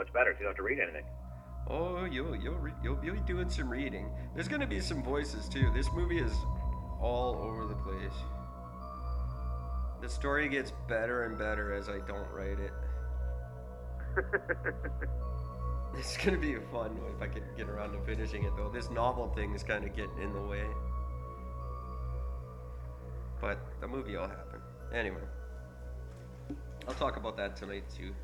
much better. So you don't have to read anything. Oh, you'll you'll re- you'll be doing some reading. There's gonna be some voices too. This movie is all over the place. The story gets better and better as I don't write it. It's gonna be fun if I can get around to finishing it though. This novel thing is kind of getting in the way. But the movie will happen. Anyway, I'll talk about that tonight too.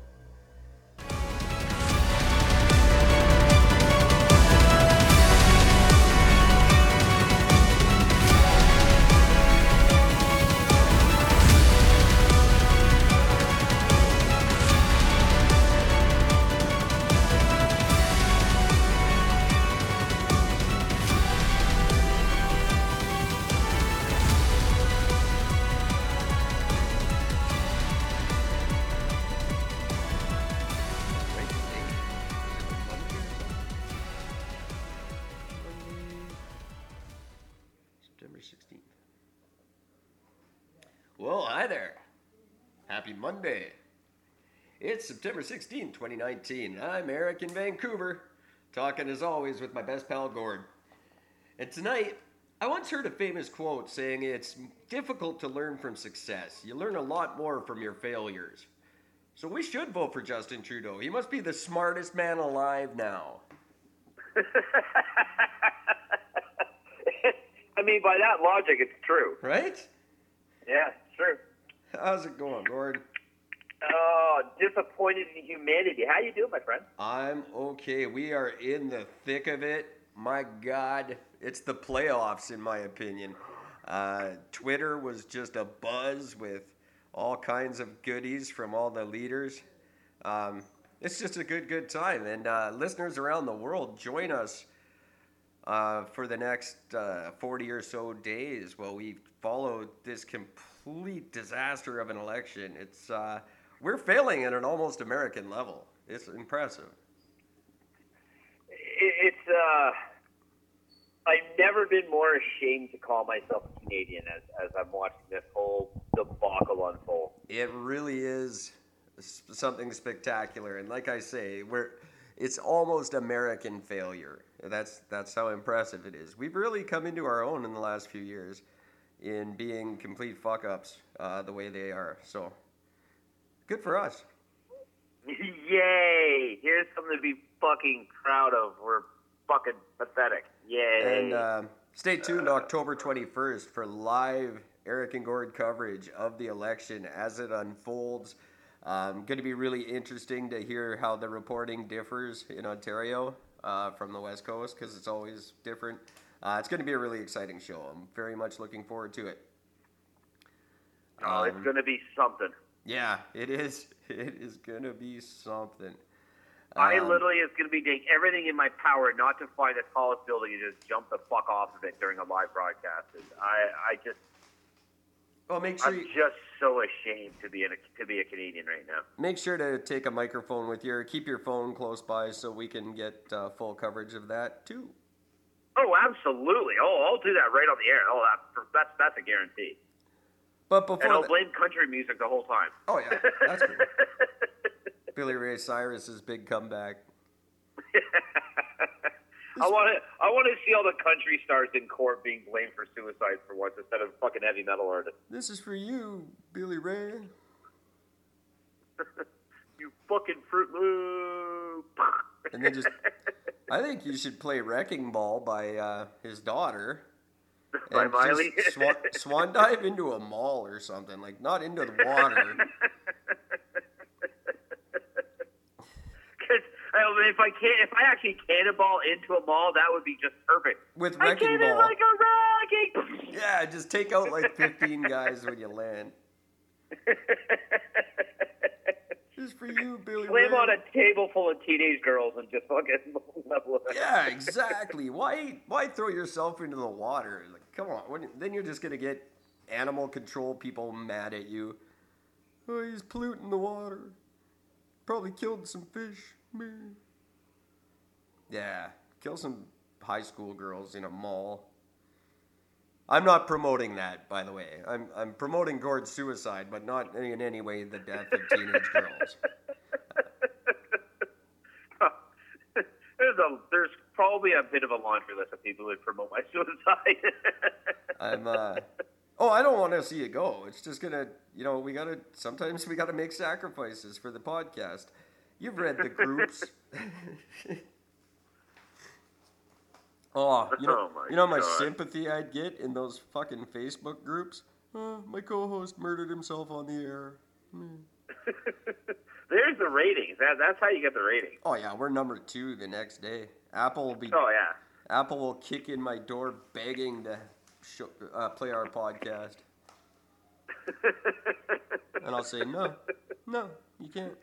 16, 2019. I'm Eric in Vancouver, talking as always with my best pal Gord. And tonight, I once heard a famous quote saying it's difficult to learn from success. You learn a lot more from your failures. So we should vote for Justin Trudeau. He must be the smartest man alive now. I mean, by that logic, it's true. Right? Yeah, true. How's it going, Gord? Oh, disappointed in humanity. How you doing, my friend? I'm okay. We are in the thick of it. My God, it's the playoffs, in my opinion. Uh, Twitter was just a buzz with all kinds of goodies from all the leaders. Um, it's just a good, good time. And uh, listeners around the world, join us uh, for the next uh, 40 or so days while we follow this complete disaster of an election. It's uh, we're failing at an almost American level. It's impressive. It's uh, I've never been more ashamed to call myself a Canadian as as I'm watching this whole debacle unfold. It really is something spectacular, and like I say, we're it's almost American failure. That's that's how impressive it is. We've really come into our own in the last few years in being complete fuck ups uh, the way they are. So good for us. Yay! Here's something to be fucking proud of. We're fucking pathetic. Yay! And uh, stay tuned October 21st for live Eric and Gord coverage of the election as it unfolds. Um, going to be really interesting to hear how the reporting differs in Ontario uh, from the West Coast because it's always different. Uh, it's going to be a really exciting show. I'm very much looking forward to it. oh, it's um, gonna be something. Yeah, it is. It is going to be something. I Um, literally is going to be doing everything in my power not to find the tallest building and just jump the fuck off of it during a live broadcast. And I, I just, Well, make sure I'm you, just so ashamed to be in a, to be a Canadian right now. Make sure to take a microphone with you or keep your phone close by so we can get uh, full coverage of that too. Oh, absolutely. Oh, I'll do that right on the air. Oh, that, that's that's a guarantee. But And before I'll that, blame country music the whole time. oh yeah, that's cool. Billy Ray Cyrus's big comeback. I want to I want to see all the country stars in court being blamed for suicide for once instead of fucking heavy metal artists. This is for you, Billy Ray. You fucking Fruit Loop. And then just, I think you should play Wrecking Ball by uh, his daughter. By and Miley. just swan, swan dive into a mall or something like not into the water. I if I can't, if I actually cannonball into a mall, that would be just perfect. With Wrecking in Ball. like a wrecking. Yeah, just take out like 15 guys when you land. This is for you, Billy Slam Ray. on a table full of teenage girls and just fucking level it. Yeah, exactly. Why why throw yourself into the water? Like, come on. When, then you're just gonna get animal control people mad at you. Oh, he's polluting the water. Probably killed some fish. Meh. Yeah, kill some high school girls in a mall. I'm not promoting that, by the way. I'm I'm promoting Gord's suicide, but not in any way the death of teenage girls. there's a there's probably a bit of a laundry list of people who would promote my suicide. I'm. Uh, oh, I don't want to see it go. It's just gonna, you know, we gotta. Sometimes we gotta make sacrifices for the podcast. You've read the groups. oh, you know, Oh my you know my God. sympathy I'd get in those fucking Facebook groups. Oh, my co-host murdered himself on the air. Hmm. There's the ratings. That, that's how you get the ratings. Oh yeah, we're number two the next day. Apple will be Oh yeah. Apple will kick in my door begging to show, uh, play our podcast, and I'll say no, no, you can't.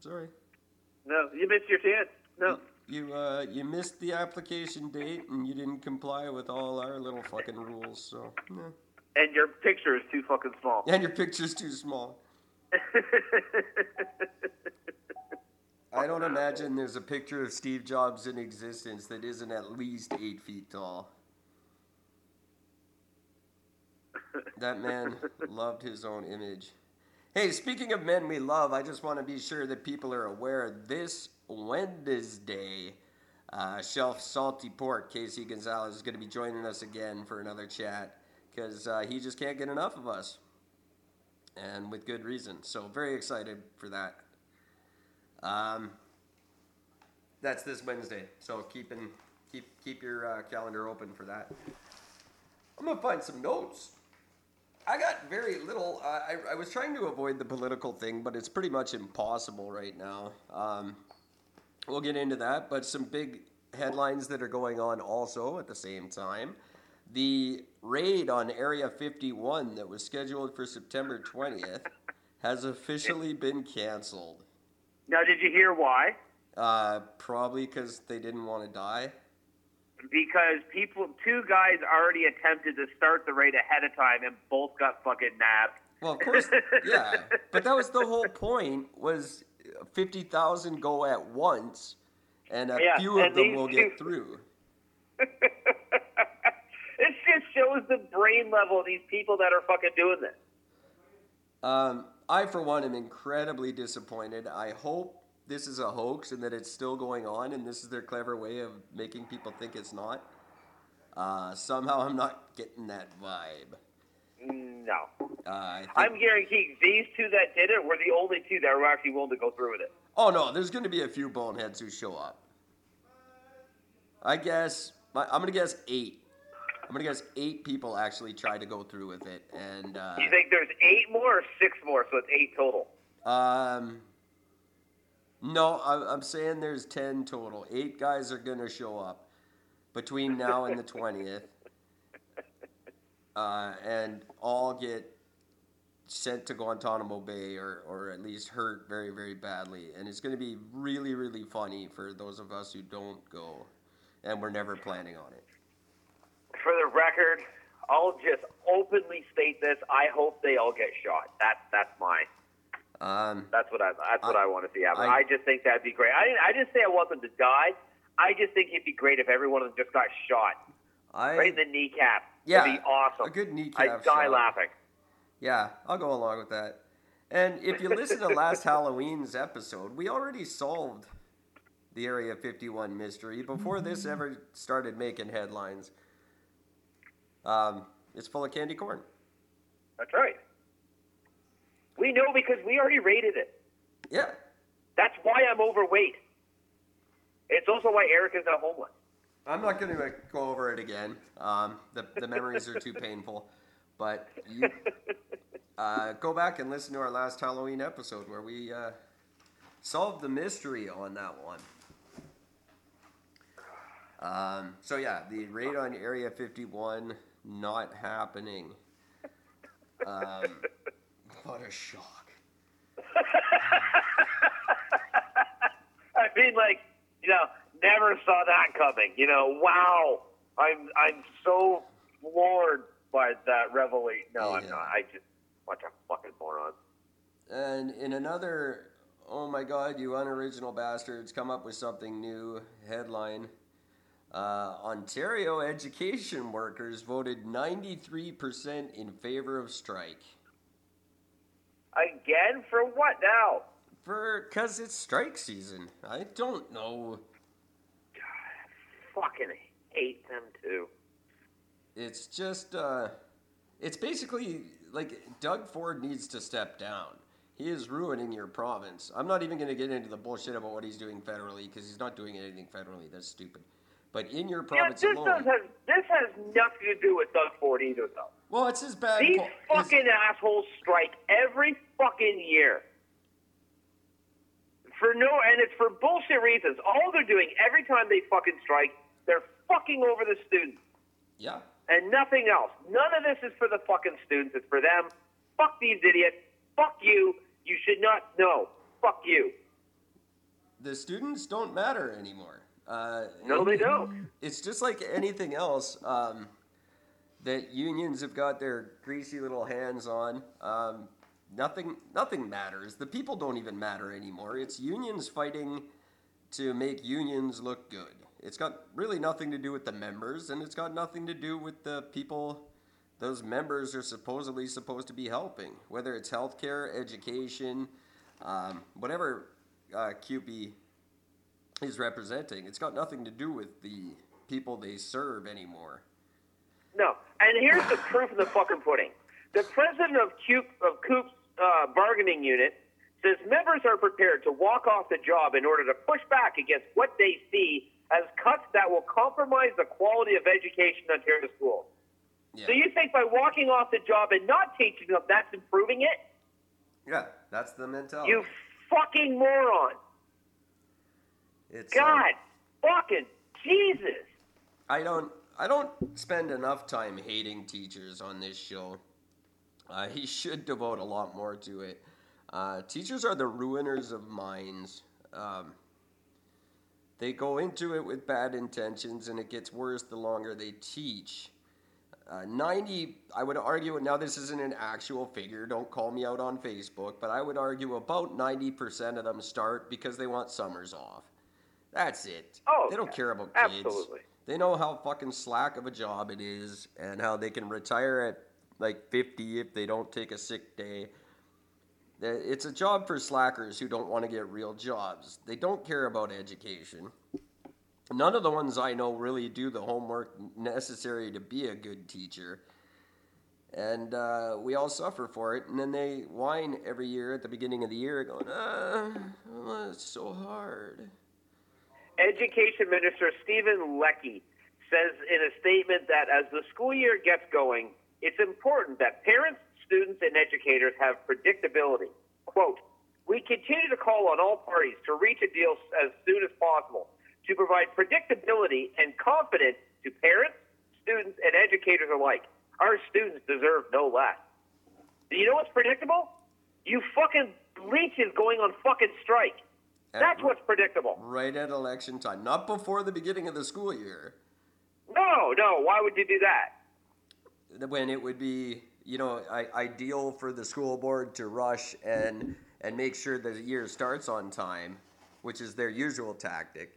Sorry, no, you missed your chance. No. You uh, you missed the application date and you didn't comply with all our little fucking rules. So no, And your picture is too fucking small. and your picture's too small. I don't imagine there's a picture of Steve Jobs in existence that isn't at least eight feet tall. That man loved his own image. Hey, speaking of men we love, I just want to be sure that people are aware this Wednesday, uh, Shelf Salty Pork, Casey Gonzalez, is going to be joining us again for another chat because uh, he just can't get enough of us. And with good reason. So, very excited for that. Um, that's this Wednesday, so keep in, keep keep your uh, calendar open for that. I'm gonna find some notes. I got very little. Uh, I, I was trying to avoid the political thing, but it's pretty much impossible right now. Um, we'll get into that, but some big headlines that are going on also at the same time. The raid on Area 51 that was scheduled for September 20th has officially been canceled. Now, did you hear why? Uh, probably because they didn't want to die. Because people, two guys already attempted to start the raid ahead of time and both got fucking nabbed. Well, of course, yeah. But that was the whole point: was fifty thousand go at once, and a Yeah, few of them will two- get through. It just shows the brain level of these people that are fucking doing this. Um, I, for one, am incredibly disappointed. I hope this is a hoax and that it's still going on, and this is their clever way of making people think it's not. Uh, somehow, I'm not getting that vibe. No. Uh, think, I'm guaranteeing these two that did it were the only two that were actually willing to go through with it. Oh no, there's going to be a few boneheads who show up. I guess my, I'm going to guess eight. I'm going to guess eight people actually tried to go through with it, and uh, You think there's eight more or six more, so it's eight total? um, no, I'm, I'm saying there's ten total. Eight guys are going to show up between now and the twentieth, uh, and all get sent to Guantanamo Bay or, or at least hurt very, very badly. And it's going to be really, really funny for those of us who don't go. And we're never planning on it. For the record, I'll just openly state this. I hope they all get shot. That's that's my Um, that's what I that's what I, want to see happen. I- I, just think that'd be great. I didn't, I didn't say I want them to die. I just think it'd be great if every one of them just got shot I, right in the kneecap. Yeah, It'd be awesome. a good kneecap I'd die shot. laughing. yeah, I'll go along with that. And if you listen to last Halloween's episode, we already solved the Area 51 mystery before this ever started making headlines. Um, it's full of candy corn. That's right. We know because we already rated it. Yeah, That's why I'm overweight. It's also why Eric is not homeless. I'm not going to go over it again. Um, the, the memories are too painful. But you uh, go back and listen to our last Halloween episode where we uh, solved the mystery on that one. Um, so, yeah, the raid on Area 51 not happening. Um, what a shock. I mean, like, you know, never saw that coming. You know, wow. I'm I'm so floored by that revelation. No, I'm not. I just bunch of fucking morons. And in another, oh my god, you unoriginal bastards, come up with something new headline. Uh, Ontario education workers voted 93% in favor of strike. Again for what now? For, cause it's strike season. I don't know. Fucking hate them too. It's just, uh, it's basically like Doug Ford needs to step down. He is ruining your province. I'm not even going to get into the bullshit about what he's doing federally because he's not doing anything federally. That's stupid. But in your Yeah, province this, alone, does have, this has nothing to do with Doug Ford either, though. well, it's his bad. These po- his- fucking assholes strike every fucking year. For no, and it's for bullshit reasons. All they're doing every time they fucking strike, they're fucking over the students yeah, and nothing else. None of this is for the fucking students. It's for them. Fuck these idiots. Fuck you. You should not know. Fuck you. the students don't matter anymore. Uh, No, they don't. It's just like anything else um, that unions have got their greasy little hands on. Um, nothing, nothing matters. The people don't even matter anymore. It's unions fighting to make unions look good. It's got really nothing to do with the members, and it's got nothing to do with the people those members are supposedly supposed to be helping, whether it's healthcare, education, um, whatever uh, CUPE is representing. It's got nothing to do with the people they serve anymore. No. And here's the proof of the fucking pudding. The president of CUPE of CUPE's uh, bargaining unit says members are prepared to walk off the job in order to push back against what they see as cuts that will compromise the quality of education in Ontario schools. Yeah, So you think by walking off the job and not teaching them, that's improving it? yeah that's the mentality. You fucking moron. it's, uh, God, fucking Jesus. I don't I don't spend enough time hating teachers on this show. Uh, he should devote a lot more to it. Uh, teachers are the ruiners of minds. Um, they go into it with bad intentions, and it gets worse the longer they teach. Uh, 90, I would argue, now this isn't an actual figure, don't call me out on Facebook, but I would argue about 90% of them start because they want summers off. That's it. Oh, they don't yeah, care about kids. absolutely. They know how fucking slack of a job it is and how they can retire at like 50 if they don't take a sick day. Uh, It's a job for slackers who don't want to get real jobs. They don't care about education. None of the ones I know really do the homework necessary to be a good teacher. And uh, we all suffer for it. And then they whine every year at the beginning of the year, going, ah, it's so hard. Education Minister Stephen Lecce says in a statement that as the school year gets going, it's important that parents, students, and educators have predictability. Quote, we continue to call on all parties to reach a deal as soon as possible to provide predictability and confidence to parents, students, and educators alike. Our students deserve no less. Do you know what's predictable? You fucking leeches going on fucking strike. That's what's predictable. Right at election time, not before the beginning of the school year. No, no. Why would you do that? when it would be you know I, ideal for the school board to rush and and make sure the year starts on time which is their usual tactic.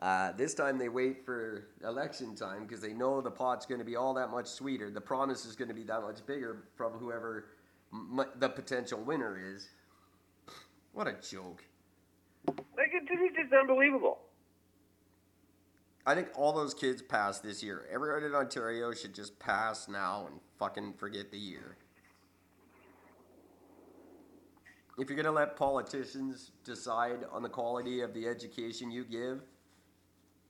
Uh, this time they wait for election time because they know the pot's going to be all that much sweeter. The promise is going to be that much bigger from whoever m- the potential winner is. What a joke. Like it's it's just unbelievable. I think all those kids passed this year. Everyone in Ontario should just pass now and fucking forget the year. If you're going to let politicians decide on the quality of the education you give,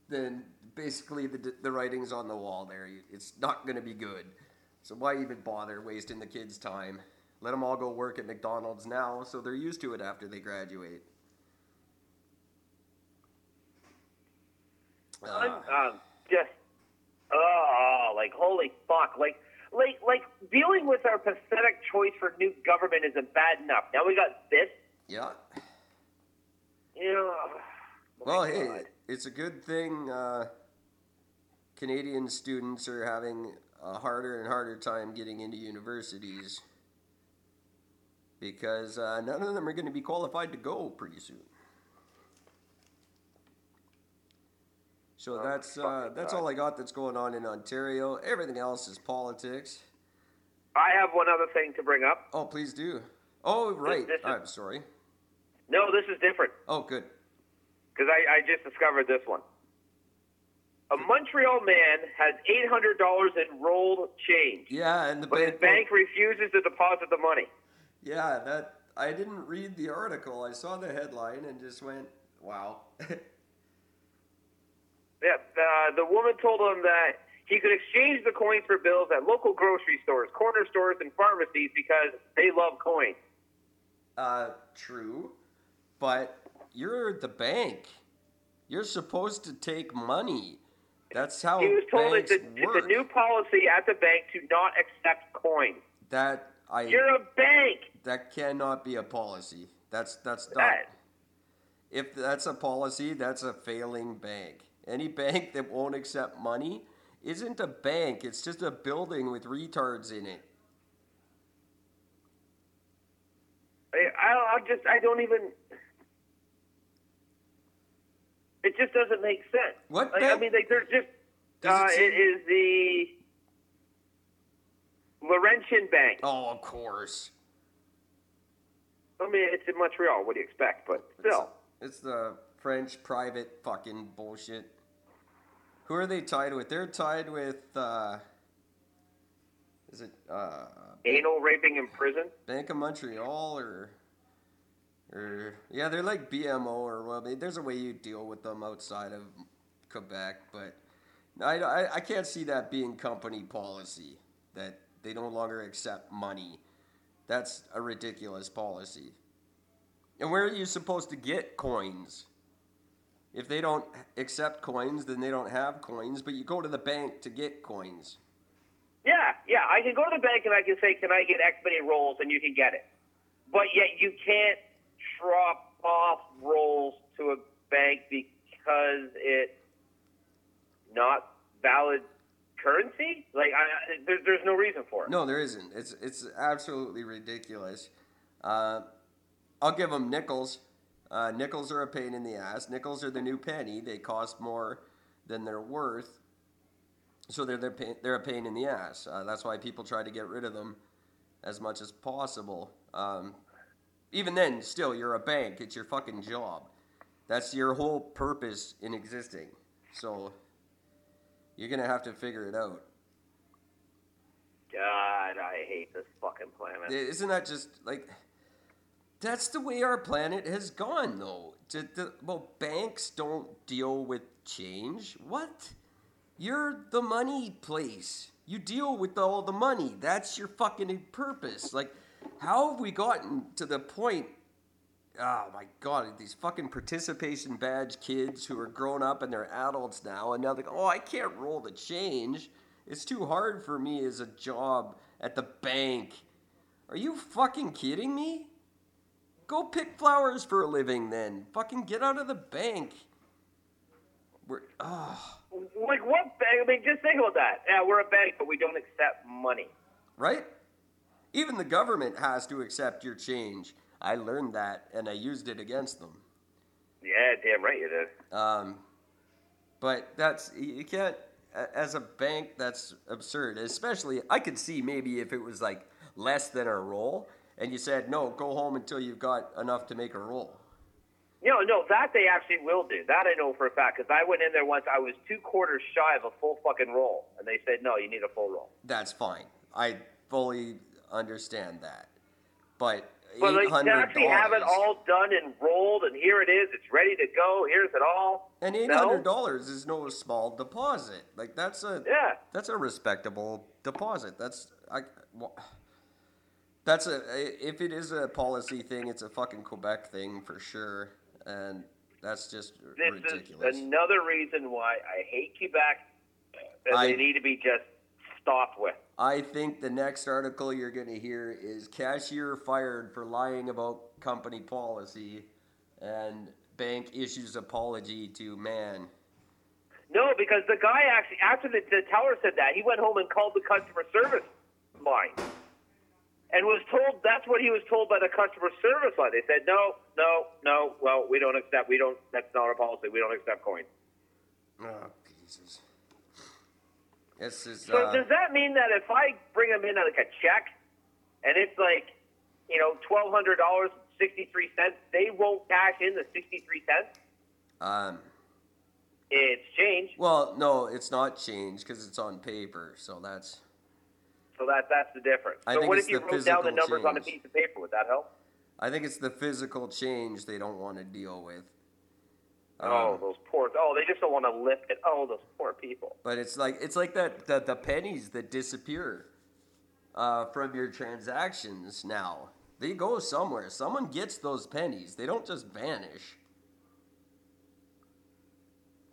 then basically the, the writing's on the wall there. It's not going to be good. So why even bother wasting the kids' time? Let them all go work at McDonald's now so they're used to it after they graduate. I'm Ah. um, just, oh, like holy fuck, like, like, like dealing with our pathetic choice for new government isn't bad enough. Now we got this. yeah. Know. oh Well, hey, God. it's a good thing uh, Canadian students are having a harder and harder time getting into universities because uh, none of them are going to be qualified to go pretty soon. So that's uh, that's all I got that's going on in Ontario. Everything else is politics. I have one other thing to bring up. Oh, please do. Oh, right. this is- I'm sorry. No, this is different Oh, good. because I, I just discovered this one. A Montreal man has eight hundred dollars in rolled change, Yeah, and the but his bank. bank refuses to deposit the money. Yeah, that I didn't read the article. I saw the headline and just went, "Wow." Yeah, uh, the woman told him that he could exchange the coins for bills at local grocery stores, corner stores, and pharmacies because they love coins. uh, true, but you're the bank. You're supposed to take money. That's how He was told banks it's a, work. it's a new policy at the bank to not accept coins. that I You're a bank. that cannot be a policy. That's that's not. That. If that's a policy, that's a failing bank. Any bank that won't accept money isn't a bank. It's just a building with retards in it. I, I, just I don't even. It just doesn't make sense. What Like, I mean, like there's just uh, it it is the Laurentian Bank. Oh, of course. I mean, it's in Montreal. What do you expect? But still, It's the French private fucking bullshit. Who are they tied with? They're tied with. uh Is it uh anal raping in prison. Bank of Montreal or? Or yeah, they're like BMO or well, there's a way you deal with them outside of Quebec, but I, I, I can't see that being company policy that they no longer accept money. That's a ridiculous policy. And where are you supposed to get coins? If they don't accept coins, then they don't have coins, but you go to the bank to get coins. Yeah, yeah. I can go to the bank and I can say, "Can I get X many rolls?" and you can get it. But yet you can't drop off rolls to a bank because it's not valid currency. Like, I, there, there's no reason for it. No, there isn't. It's it's absolutely ridiculous. Uh, I'll give them nickels. Uh, nickels are a pain in the ass. Nickels are the new penny. They cost more than they're worth, so they're they're, pain, they're a pain in the ass. Uh, that's why people try to get rid of them as much as possible. Um, even then, still, you're a bank. It's your fucking job. That's your whole purpose in existing. So you're gonna have to figure it out. God, I hate this fucking planet. Isn't that just like that's the way our planet has gone though? To, to, well, banks don't deal with change. What? You're the money place. You deal with all the money. That's your fucking purpose. Like, how have we gotten to the point? Oh my god, these fucking participation badge kids who are grown up and they're adults now, and now they go, oh, I can't roll the change. It's too hard for me as a job at the bank. Are you fucking kidding me? Go pick flowers for a living then. Fucking get out of the bank. We're, oh, Like what bank? I mean, just think about that. Yeah, we're a bank, but we don't accept money. right? Even the government has to accept your change. I learned that and I used it against them. Yeah, damn right you did. Um, but that's you can't as a bank. That's absurd. Especially, I could see maybe if it was like less than a roll, and you said no, go home until you've got enough to make a roll. No, no, that they actually will do. That I know for a fact because I went in there once. I was two quarters shy of a full fucking roll, and they said no, you need a full roll. That's fine. I fully understand that. But But like to actually have it all done and rolled, and here it is. It's ready to go. Here's it all. and eight hundred dollars is no small deposit. Like that's a Yeah. that's a respectable deposit. That's I. wha- That's a if it is a policy thing, it's a fucking Quebec thing for sure, and that's just This ridiculous. is another reason why I hate Quebec. And I- they need to be just stopped with. I think the next article you're going to hear is cashier fired for lying about company policy, and bank issues apology to man. No, because the guy actually, after the, the teller said that, he went home and called the customer service line, and was told that's what he was told by the customer service line. They said, no, no, no. Well, we don't accept. We don't. That's not our policy. We don't accept coins. Oh Jesus! This is So uh, does that mean that if I bring them in like a check, and it's like, you know, twelve hundred dollars sixty three cents, they won't cash in the sixty three cents? um, It's change. Well, no, it's not change because it's on paper. So that's. So that that's the difference. I so what if you wrote down the numbers on a piece of paper? Would that help? I think it's the physical change they don't want to deal with. oh, Um, those poor. Oh, they just don't want to lift it. Oh, those poor people. But it's like it's like that the, the pennies that disappear uh, from your transactions now. They go somewhere. Someone gets those pennies. They don't just vanish.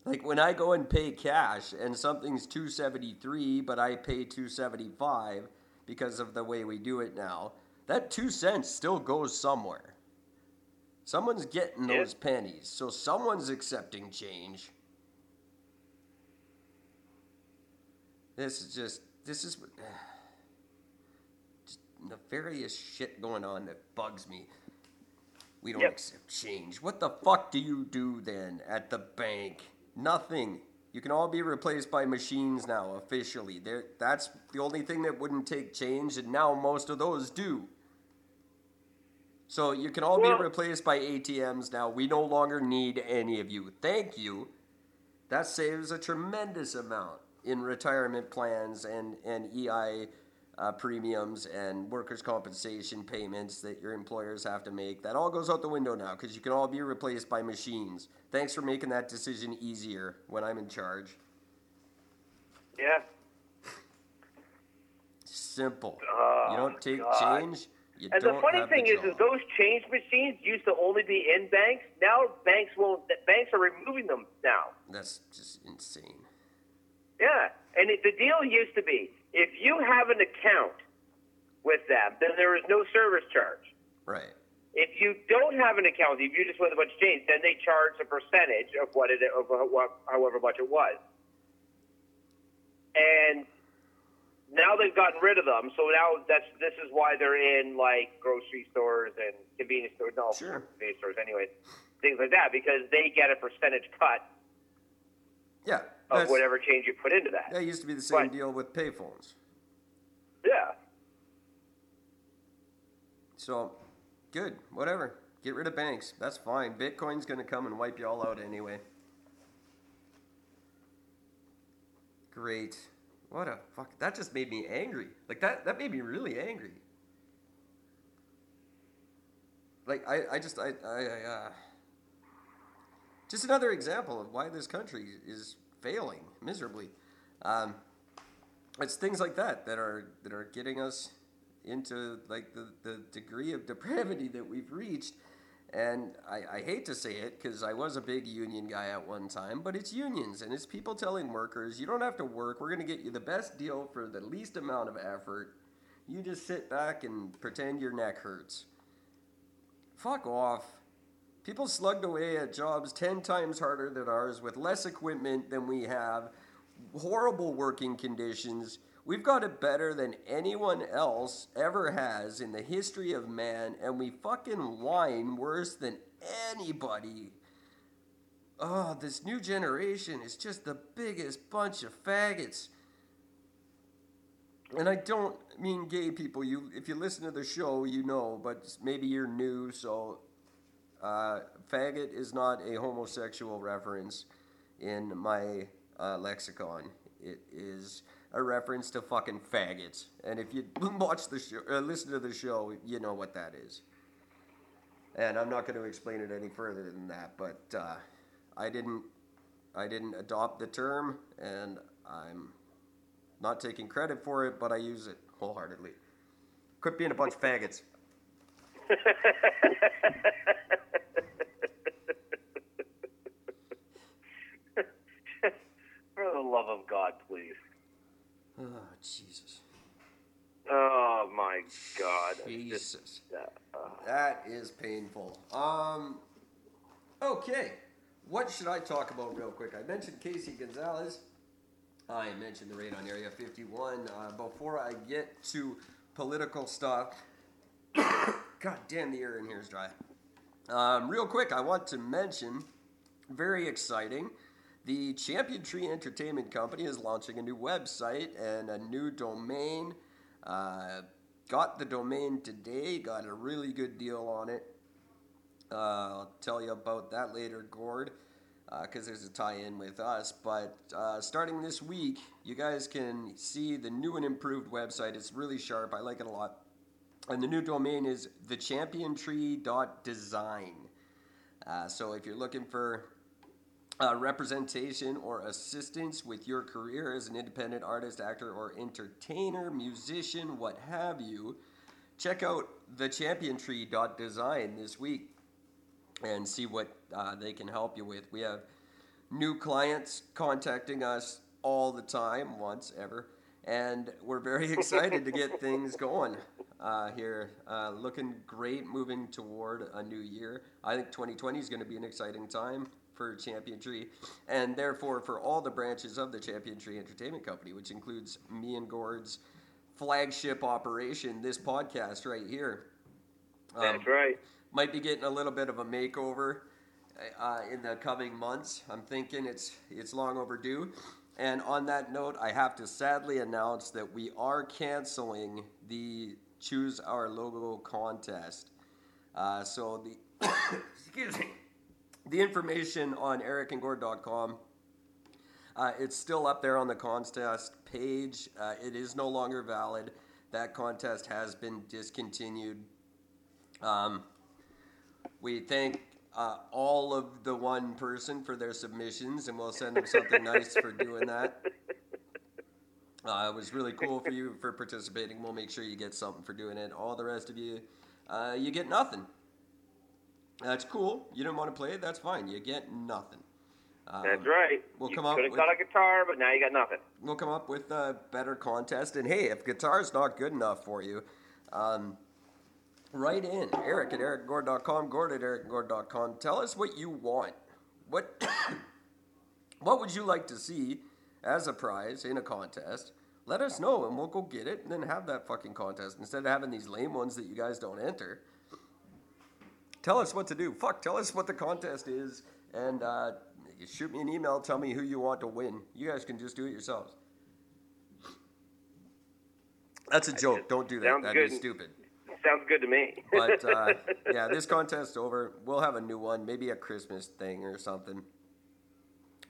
Like when I go and pay cash and something's 273 but I pay 275 because of the way we do it now, that 2 cents still goes somewhere. Someone's getting Yeah. those pennies. So someone's accepting change. This is just this is just nefarious shit going on that bugs me. We don't Yep. accept change. What the fuck do you do then at the bank? Nothing. You can all be replaced by machines now officially. There that's the only thing that wouldn't take change and now most of those do. So you can all Well- be replaced by ATMs now. We no longer need any of you. Thank you. That saves a tremendous amount in retirement plans and, and EI uh, premiums and workers' compensation payments that your employers have to make. That all goes out the window now because you can all be replaced by machines. Thanks for making that decision easier when I'm in charge. Yeah. Simple. Oh, you don't take God. change. You And the funny thing is, is those change machines used to only be in banks. Now banks won't. Banks are removing them now. That's just insane. Yeah, and it, the deal used to be if you have an account with them, then there is no service charge. Right. If you don't have an account, if you just with a bunch of change, then they charge a percentage of what it of what however much it was. And now they've gotten rid of them, so now that's this is why they're in like grocery stores and convenience stores, no Sure. convenience stores, anyways, things like that, because they get a percentage cut Yeah. Of that's- whatever change you put into that. That used to be the same But- deal with payphones. Yeah. So, good. Whatever. Get rid of banks. That's fine. Bitcoin's going to come and wipe you all out anyway. Great. What a fuck. That just made me angry. Like, that, that made me really angry. Like, I, I just, I, I, I uh, just another example of why this country is failing miserably. Um, it's things like that that are that are getting us into like the, the degree of depravity that we've reached and I, I hate to say it because I was a big union guy at one time, but it's unions and it's people telling workers, you don't have to work. We're going to get you the best deal for the least amount of effort. You just sit back and pretend your neck hurts. Fuck off. People slugged away at jobs 10 times harder than ours with less equipment than we have, horrible working conditions. We've got it better than anyone else ever has in the history of man, and we fucking whine worse than anybody. Oh, this new generation is just the biggest bunch of faggots. And I don't mean gay people. You, if you listen to the show, you know, but maybe you're new, so uh, faggot is not a homosexual reference in my uh, lexicon. It is a reference to fucking faggots. And if you watch the show, uh, listen to the show, you know what that is. And I'm not going to explain it any further than that. But uh, I didn't, I didn't adopt the term, and I'm not taking credit for it, but I use it wholeheartedly. Quit being a bunch of faggots. For the love of God, please. Oh, Jesus. Oh my God. Just- Jesus. uh, uh, That is painful. Um, okay. What should I talk about real quick? I mentioned Casey Gonzalez. I mentioned the raid on Area 51. Uh, before I get to political stuff, God damn, the air in here is dry. Um, real quick, I want to mention, very exciting, the Champion Tree Entertainment Company is launching a new website and a new domain. Uh, got the domain today, got a really good deal on it. Uh, I'll tell you about that later, Gord. because there's a tie-in with us. But uh, starting this week, you guys can see the new and improved website. It's really sharp. I like it a lot. And the new domain is thechampiontree.design. Uh, so if you're looking for uh, representation or assistance with your career as an independent artist, actor, or entertainer, musician, what have you, check out thechampiontree.design this week and see what uh, they can help you with. We have new clients contacting us all the time, once ever, and we're very excited to get things going uh, here. Uh, looking great moving toward a new year. I think 2020 is going to be an exciting time for Champion Tree, and therefore for all the branches of the Champion Tree Entertainment Company, which includes me and Gord's flagship operation, this podcast right here. Um, That's right. Might be getting a little bit of a makeover uh, in the coming months. I'm thinking it's it's long overdue. And on that note, I have to sadly announce that we are canceling the Choose Our Logo contest. Uh, so the excuse me the information on ericandgord.com. Uh, it's still up there on the contest page. Uh, it is no longer valid. That contest has been discontinued. Um, we thank uh, all of the one person for their submissions, and we'll send them something nice for doing that. Uh, it was really cool for you for participating. We'll make sure you get something for doing it. All the rest of you, uh, you get nothing. That's cool. You didn't want to play it. That's fine. You get nothing. Um, That's right. We'll you come up. Could have got a guitar, but now you got nothing. We'll come up with a better contest. And hey, if guitar's not good enough for you, um, write in Eric at ericgord.com, Gord at ericgord.com. Tell us what you want. What what would you like to see as a prize in a contest? Let us know, and we'll go get it, and then have that fucking contest instead of having these lame ones that you guys don't enter. Tell us what to do. Fuck, tell us what the contest is, and uh, shoot me an email. Tell me who you want to win. You guys can just do it yourselves. That's a joke. Don't do that. That'd good. be stupid. Sounds good to me. but uh, yeah, this contest's over. We'll have a new one, maybe a Christmas thing or something.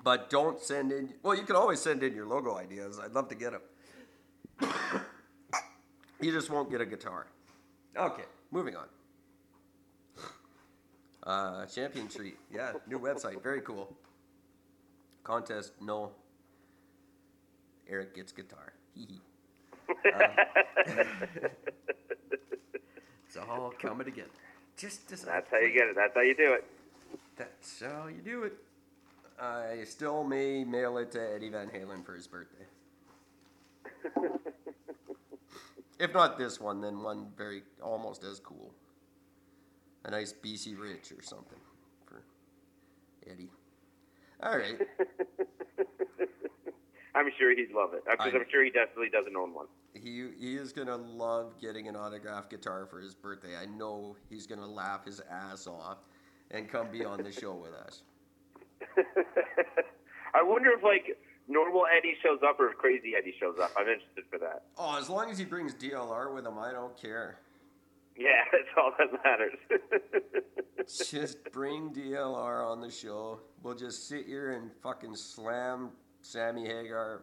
But don't send in. Well, you can always send in your logo ideas. I'd love to get them. you just won't get a guitar. Okay, moving on. Uh, Champion treat. Yeah, new website. Very cool. Contest, no. Eric gets guitar. uh, it's all coming together. Just as That's how you get it. That's how you do it. That's how you do it. I still may mail it to Eddie Van Halen for his birthday. if not this one, then one very almost as cool a nice BC Rich or something for Eddie. All right. I'm sure he'd love it uh, because I'm sure he definitely doesn't own one. He he is gonna love getting an autographed guitar for his birthday. I know he's gonna laugh his ass off and come be on the show with us. I wonder if like normal Eddie shows up or if crazy Eddie shows up. I'm interested for that. Oh, as long as he brings DLR with him, I don't care. Yeah, that's all that matters. just bring DLR on the show. We'll just sit here and fucking slam Sammy Hagar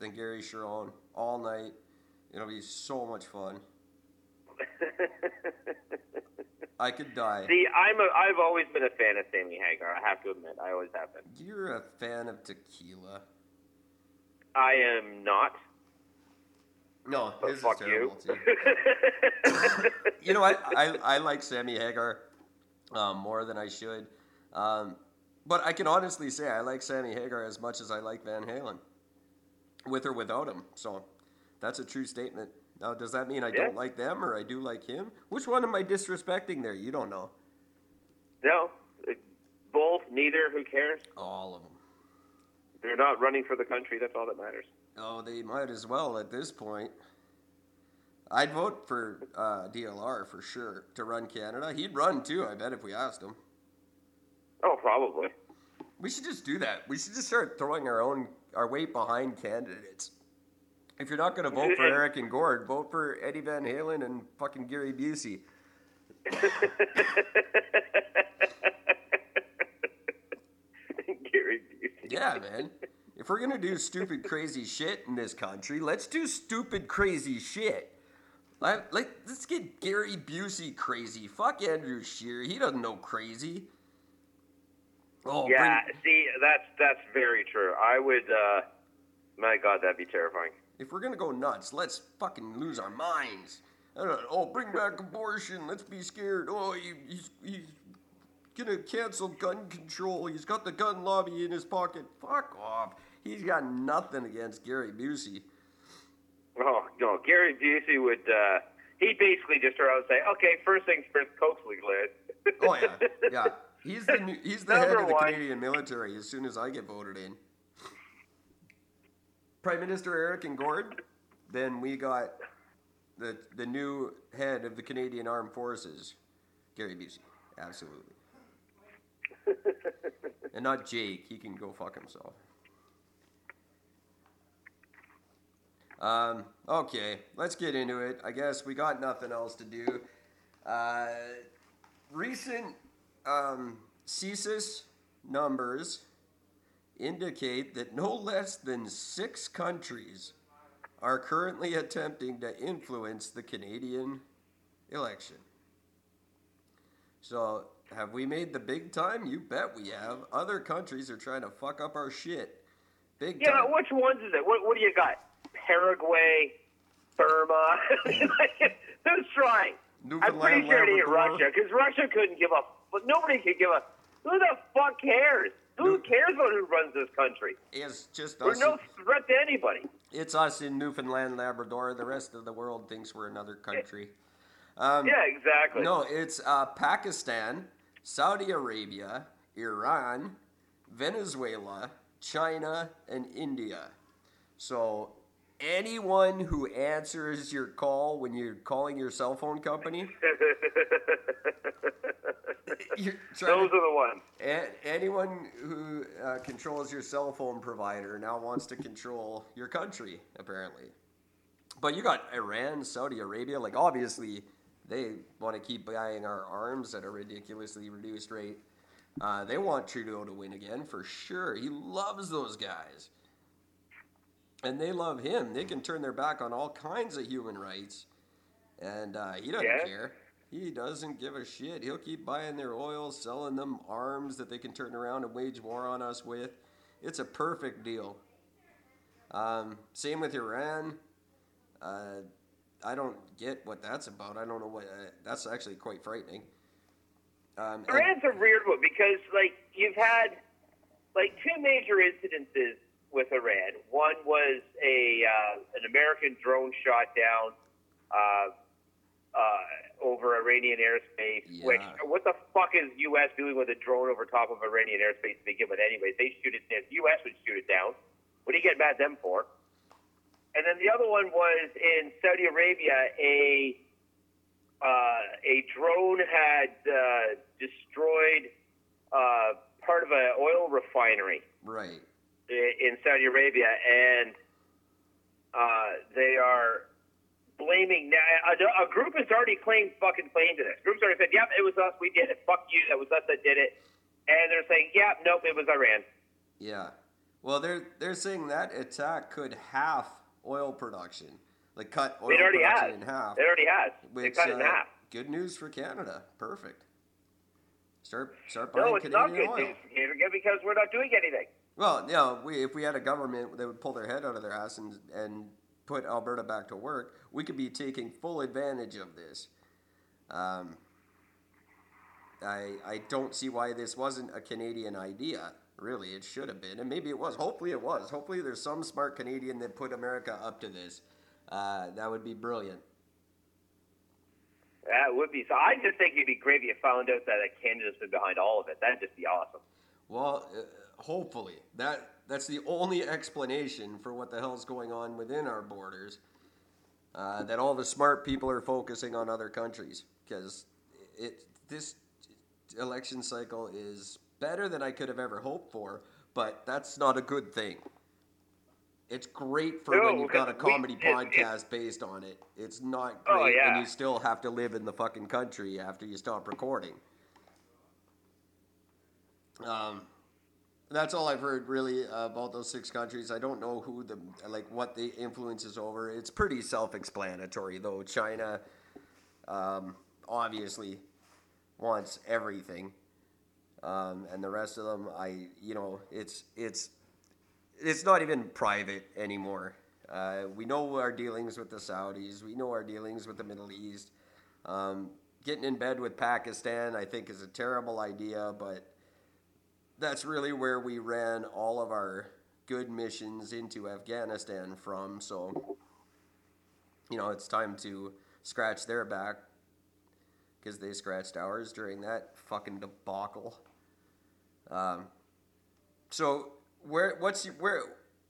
and Gary Cherone all night. It'll be so much fun. I could die. See, I'm a, I've always been a fan of Sammy Hagar. I have to admit, I always have been. You're a fan of tequila. I am not. No, but his fuck is terrible you. too. you know, I, I, I like Sammy Hagar um, more than I should. Um, but I can honestly say I like Sammy Hagar as much as I like Van Halen, with or without him. So that's a true statement. Now, does that mean I Yeah. don't like them or I do like him? Which one am I disrespecting there? You don't know. No, both, neither. Who cares? All of them. They're not running for the country. That's all that matters. Oh, they might as well at this point. I'd vote for uh, DLR for sure to run Canada. He'd run too, I bet, if we asked him. Oh, probably. We should just do that. We should just start throwing our own our weight behind candidates. If you're not going to vote for Eric and Gord, vote for Eddie Van Halen and fucking Gary Busey. Gary Busey. Yeah, man. If we're gonna do stupid, crazy shit in this country, let's do stupid, crazy shit. Like, like let's get Gary Busey crazy. Fuck Andrew Scheer. He doesn't know crazy. Oh, yeah, bring- see, that's that's very true. I would. uh My God, that'd be terrifying. If we're gonna go nuts, let's fucking lose our minds. Know, oh, bring back abortion. Let's be scared. Oh, he, he's he's gonna cancel gun control. He's got the gun lobby in his pocket. Fuck off. He's got nothing against Gary Busey. Oh no, Gary Busey would. uh He basically just turn around and say, "Okay, first things first, Coke's legalized." Oh yeah, yeah. He's the new, he's the head of the one. Canadian military. As soon as I get voted in, Prime Minister Eric and Gord, then we got the the new head of the Canadian Armed Forces, Gary Busey. Absolutely. and not Jake. He can go fuck himself. Um, okay, let's get into it. I guess we got nothing else to do. Uh, recent um, CSIS numbers indicate that no less than six countries are currently attempting to influence the Canadian election. So, have we made the big time? You bet we have. Other countries are trying to fuck up our shit. Big Yeah, time. which ones is it? What, what do you got? Paraguay, Burma. Who's trying? I'm pretty sure it ain't Russia because Russia couldn't give up. But nobody could give up. Who the fuck cares? Who cares about who runs this country? It's just We're no threat to anybody. It's us in Newfoundland, Labrador. The rest of the world thinks we're another country. Um, Yeah, exactly. No, it's uh, Pakistan, Saudi Arabia, Iran, Venezuela, China, and India. So anyone who answers your call when you're calling your cell phone company. Those to, are the ones. a- anyone who uh, controls your cell phone provider now wants to control your country, apparently. But you got Iran, Saudi Arabia, like obviously they want to keep buying our arms at a ridiculously reduced rate. Uh, they want Trudeau to win again for sure. He loves those guys. And they love him. They can turn their back on all kinds of human rights. And uh, he doesn't Yeah. care. He doesn't give a shit. He'll keep buying their oil, selling them arms that they can turn around and wage war on us with. It's a perfect deal. Um, same with Iran. Uh, I don't get what that's about. I don't know what. Uh, that's actually quite frightening. Um, and- Iran's a weird one because, like, you've had like two major incidences with Iran. One was a uh, an American drone shot down uh, uh, over Iranian airspace. Which Yeah. what the fuck is U.S. doing with a drone over top of Iranian airspace to begin with? Anyways, they shoot it. The U.S. would shoot it down. What do you get mad at them for? And then the other one was in Saudi Arabia. A uh, a drone had uh, destroyed uh, part of an oil refinery right. In Saudi Arabia, and uh, they are blaming. Now, a, a group has already claimed fucking claim to this. Groups already said, "Yep, it was us. We did it. Fuck you. That was us that did it." And they're saying, "Yep, nope, it was Iran." Yeah. Well, they're they're saying that attack could half oil production, like cut oil It already production has. in half. It already has. they Which cut it in uh, half. good news for Canada. Perfect. Start start buying No, it's not Canadian good oil. news for Canada because we're not doing anything. Well, you know, we, if we had a government that would pull their head out of their ass and, and put Alberta back to work, we could be taking full advantage of this. Um, I, I don't see why this wasn't a Canadian idea. Really, it should have been, and maybe it was. Hopefully, it was. Hopefully, there's some smart Canadian that put America up to this. Uh, that would be brilliant. That would be. So I just think it'd be great if you found out that Canada's been behind all of it. That'd just be awesome. Well, uh, hopefully that that's the only explanation for what the hell's going on within our borders. Uh, that all the smart people are focusing on other countries because it this election cycle is better than I could have ever hoped for, but that's not a good thing. It's great for when you've got a because we- comedy it- it- podcast based on it. It's not great Oh, when you still have to live in the fucking country after you stop recording. Um, That's all I've heard really about those six countries. I don't know who the like what the influence is over. It's pretty self-explanatory though. China um, obviously wants everything, um, and the rest of them, I you know, it's it's it's not even private anymore. Uh, we know our dealings with the Saudis. We know our dealings with the Middle East. Um, getting in bed with Pakistan, I think, is a terrible idea, but that's really where we ran all of our good missions into Afghanistan from. So, you know, it's time to scratch their back because they scratched ours during that fucking debacle. Um, so, where what's where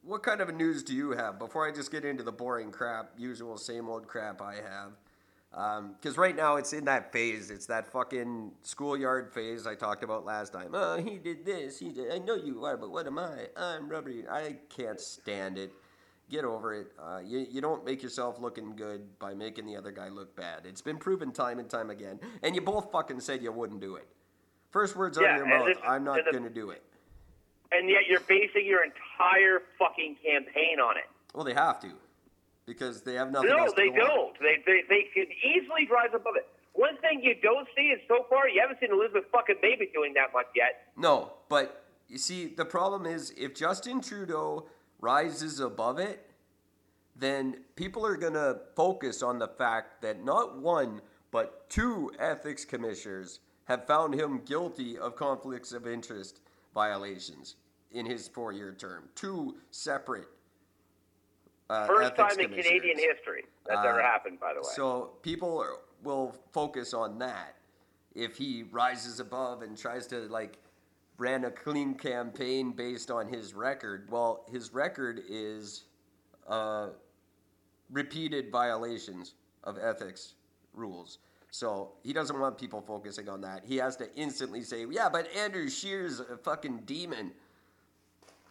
what kind of news do you have before I just get into the boring crap, usual same old crap I have? Because um, right now it's in that phase. It's that fucking schoolyard phase I talked about last time. Oh, he did this. He did. I know you are, but what am I? I'm rubbery. I can't stand it. Get over it. Uh, you, you don't make yourself looking good by making the other guy look bad. It's been proven time and time again. And you both fucking said you wouldn't do it. First words yeah, out of your mouth, I'm not going to do it. And yet you're basing your entire fucking campaign on it. Well, they have to because they have nothing. No, else they don't. They, they they could easily rise above it. One thing you don't see is so far you haven't seen Elizabeth fucking Baby doing that much yet. No, but you see, the problem is if Justin Trudeau rises above it, then people are gonna focus on the fact that not one but two ethics commissioners have found him guilty of conflicts of interest violations in his four-year term. Two separate uh, First time in Canadian history that's uh, ever happened, by the way. So people are, will focus on that. If he rises above and tries to like ran a clean campaign based on his record, well, his record is uh, repeated violations of ethics rules. So he doesn't want people focusing on that. He has to instantly say, "Yeah, but Andrew Scheer's a fucking demon."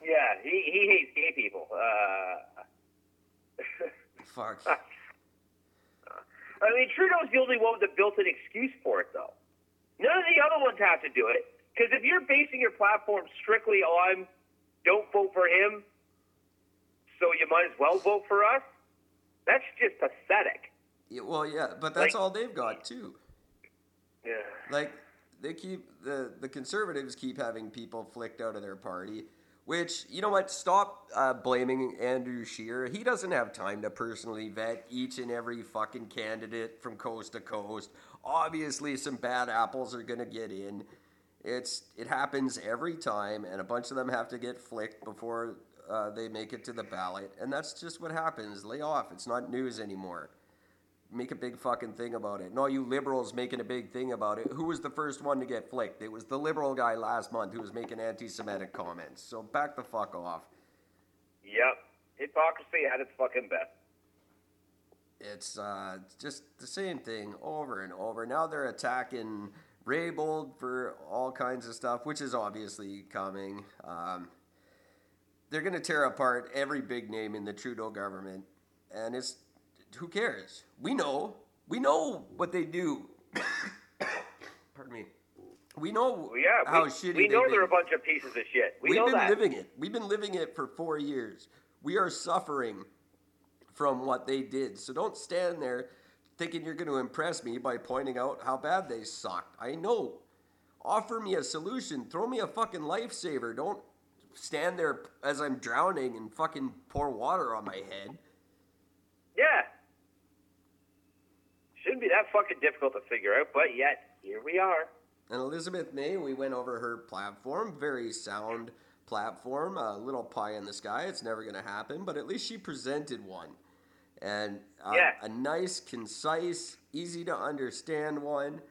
Yeah, he, he hates gay people. Uh, Fuck. I mean, Trudeau's the only one that built an excuse for it, though. None of the other ones have to do it. Because if you're basing your platform strictly on don't vote for him, so you might as well vote for us, that's just pathetic. Yeah, well, yeah, but that's like, all they've got, too. Yeah. Like, they keep, the, the conservatives keep having people flicked out of their party which, you know what? Stop uh, blaming Andrew Scheer. He doesn't have time to personally vet each and every fucking candidate from coast to coast. Obviously, some bad apples are going to get in. It's it happens every time, and a bunch of them have to get flicked before uh, they make it to the ballot, and that's just what happens. Lay off. It's not news anymore make a big fucking thing about it. And all you liberals making a big thing about it. Who was the first one to get flicked? It was the liberal guy last month who was making anti Semitic comments. So back the fuck off. Yep. Hypocrisy at its fucking best. It's uh, just the same thing over and over. Now they're attacking Raybould for all kinds of stuff, which is obviously coming. Um, they're going to tear apart every big name in the Trudeau government. And it's who cares? We know. We know what they do. Pardon me. We know well, yeah, how we, shitty We know they're a bunch of pieces of shit. We We've know been that. living it. We've been living it for four years. We are suffering from what they did. So don't stand there thinking you're going to impress me by pointing out how bad they sucked. I know. Offer me a solution. Throw me a fucking lifesaver. Don't stand there as I'm drowning and fucking pour water on my head. Yeah, Shouldn't be that fucking difficult to figure out, but yet here we are. And Elizabeth May, we went over her platform, very sound platform, a little pie in the sky. It's never going to happen, but at least she presented one. And uh, yeah. a nice, concise, easy to understand one.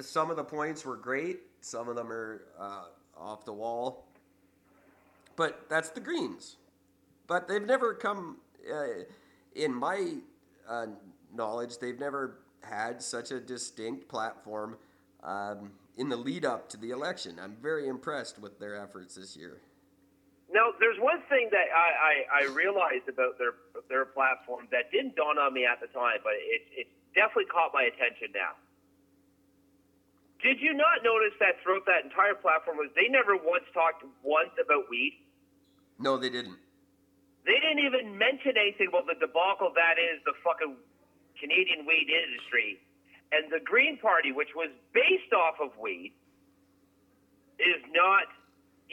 Some of the points were great, some of them are uh, off the wall. But that's the Greens. But they've never come, uh, in my uh, knowledge, they've never had such a distinct platform um, in the lead up to the election. I'm very impressed with their efforts this year. Now, there's one thing that I, I, I realized about their their platform that didn't dawn on me at the time, but it, it definitely caught my attention now. Did you not notice that throughout that entire platform was they never once talked once about weed? No, they didn't. They didn't even mention anything about the debacle that is the fucking Canadian weed industry. And the Green Party, which was based off of weed, is not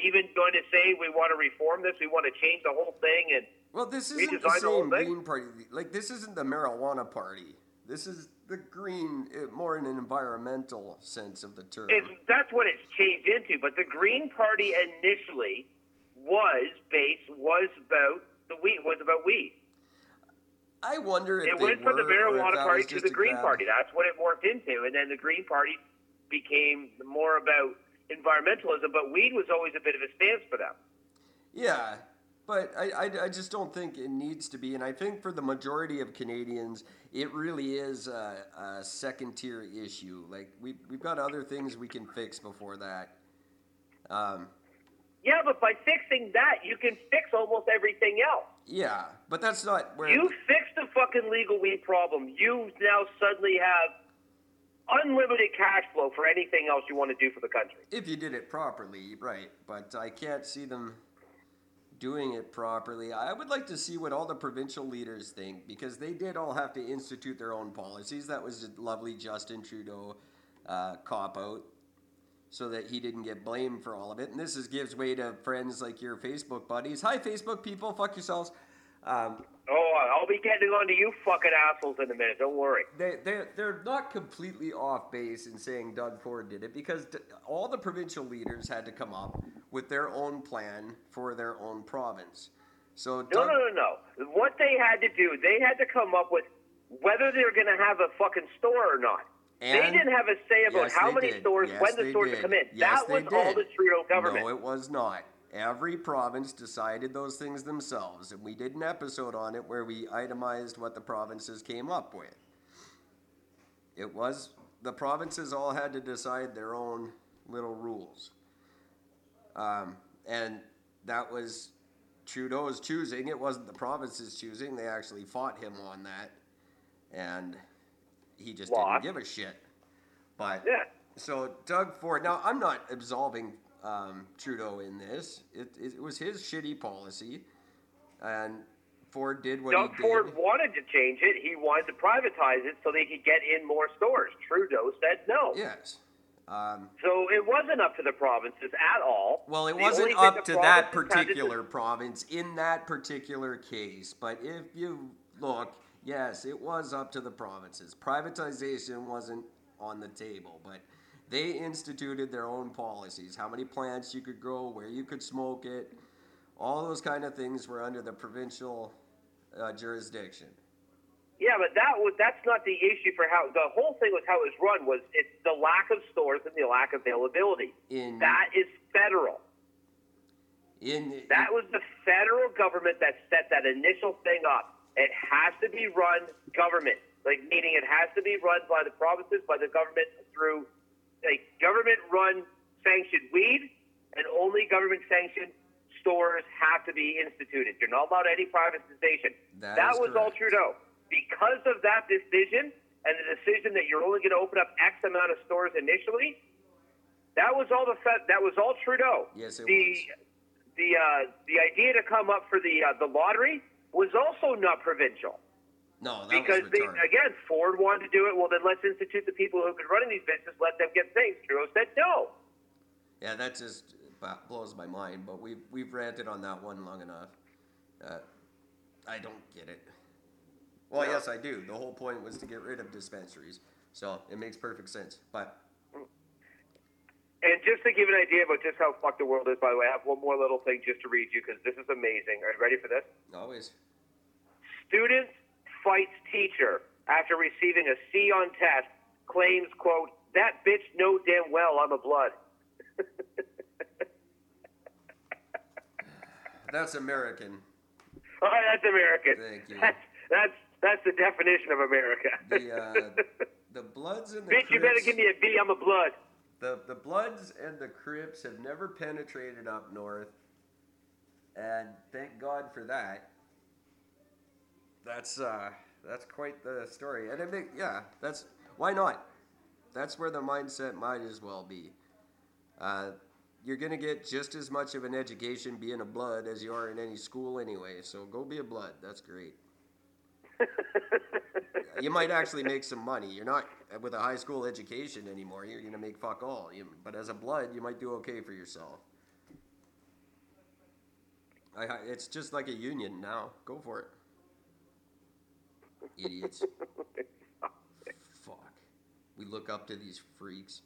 even going to say we want to reform this, we want to change the whole thing and Well, this isn't the Redesign the same? Green Party. Like, this isn't the marijuana party. This is the green, uh, more in an environmental sense of the term. it's, that's what it's changed into. But the Green Party initially was based was about the weed was about weed. I wonder if It they went from the were, or if marijuana party to the Green. Party. That's what it morphed into, and then the Green Party became more about environmentalism. But weed was always a bit of a stance for them. Yeah, but I, I, I just don't think it needs to be. And I think for the majority of Canadians, it really is a, a second tier issue. Like, we, we've got other things we can fix before that. Um, Yeah, but by fixing that, you can fix almost everything else. yeah, but that's not where. You fixed the fucking legal weed problem. You now suddenly have unlimited cash flow for anything else you want to do for the country. if you did it properly, right? But I can't see them doing it properly. I would like to see what all the provincial leaders think because they did all have to institute their own policies. That was a lovely Justin Trudeau uh, cop out, so that he didn't get blamed for all of it. And this is gives way to friends like your Facebook buddies. Hi, Facebook people, fuck yourselves. Um, Oh, I'll be getting on to you fucking assholes in a minute. Don't worry. they they they're not completely off base in saying Doug Ford did it because d- all the provincial leaders had to come up with their own plan for their own province. So No, no, no, no. What they had to do, they had to come up with whether they're going to have a fucking store or not. They didn't have a say about Yes, how many did. stores, Yes, when the stores did. come in. Yes, that was they all the Trudeau government. No, it was not. Every province decided those things themselves, and we did an episode on it where we itemized what the provinces came up with. It was the provinces all had to decide their own little rules, um, and that was Trudeau's choosing. It wasn't the provinces choosing. They actually fought him on that, and he just Lost. didn't give a shit. But Yeah. so Doug Ford. Now I'm not absolving um, Trudeau in this. It, it was his shitty policy, and Ford did what Doug he Ford did. wanted to change it. He wanted to privatize it so they could get in more stores. Trudeau said no. Yes. Um, So it wasn't up to the provinces at all. well, it The wasn't up to that particular province in that particular case. But if you look, yes, it was up to the provinces. Privatization wasn't on the table, but they instituted their own policies. How many plants you could grow, where you could smoke it, all those kind of things were under the provincial uh, jurisdiction. Yeah, but that was that's not the issue for how the whole thing was how it was run was it's the lack of stores and the lack of availability. In That is federal. in That was the federal government that set that initial thing up. It has to be run government, like meaning it has to be run by the provinces, by the government through like government run sanctioned weed, and only government sanctioned stores have to be instituted. You're not allowed any privatization. That that was all. Trudeau. Because of that decision and the decision that you're only going to open up X amount of stores initially, that was all the that was all Trudeau. Yes, it the, was. The uh, the idea to come up for the uh, the lottery was also not provincial no, that because they, again Ford wanted to do it. Well, then let's institute the people who've been running these businesses, let them get things. Trudeau said no. Yeah, that just blows my mind. But we've we've ranted on that one long enough. Uh, I don't get it. Well, No. yes, I do. The whole point was to get rid of dispensaries, so it makes perfect sense. But And just to give an idea about just how fucked the world is, by the way, I have one more little thing just to read you because this is amazing. Are you ready for this? always, Student fights teacher after receiving a C on test, claims, quote, that bitch know damn well I'm a blood. that's American. Oh, that's American. Thank you. That's, that's, that's the definition of America. The uh, the Bloods and the bitch, you better give me a B, I'm a blood. The the Bloods and the Crips have never penetrated up north, and thank God for that. That's uh that's quite the story, and I think yeah, that's why not. That's where the mindset might as well be. Uh, you're to get just as much of an education being a blood as you are in any school anyway. So go be a blood. That's great. you might actually make some money. You're not with a high school education anymore. You're to make fuck all. You, but as a blood, you might do okay for yourself. I, it's just like a union now. Go for it. Idiots. Fuck. We look up to these freaks.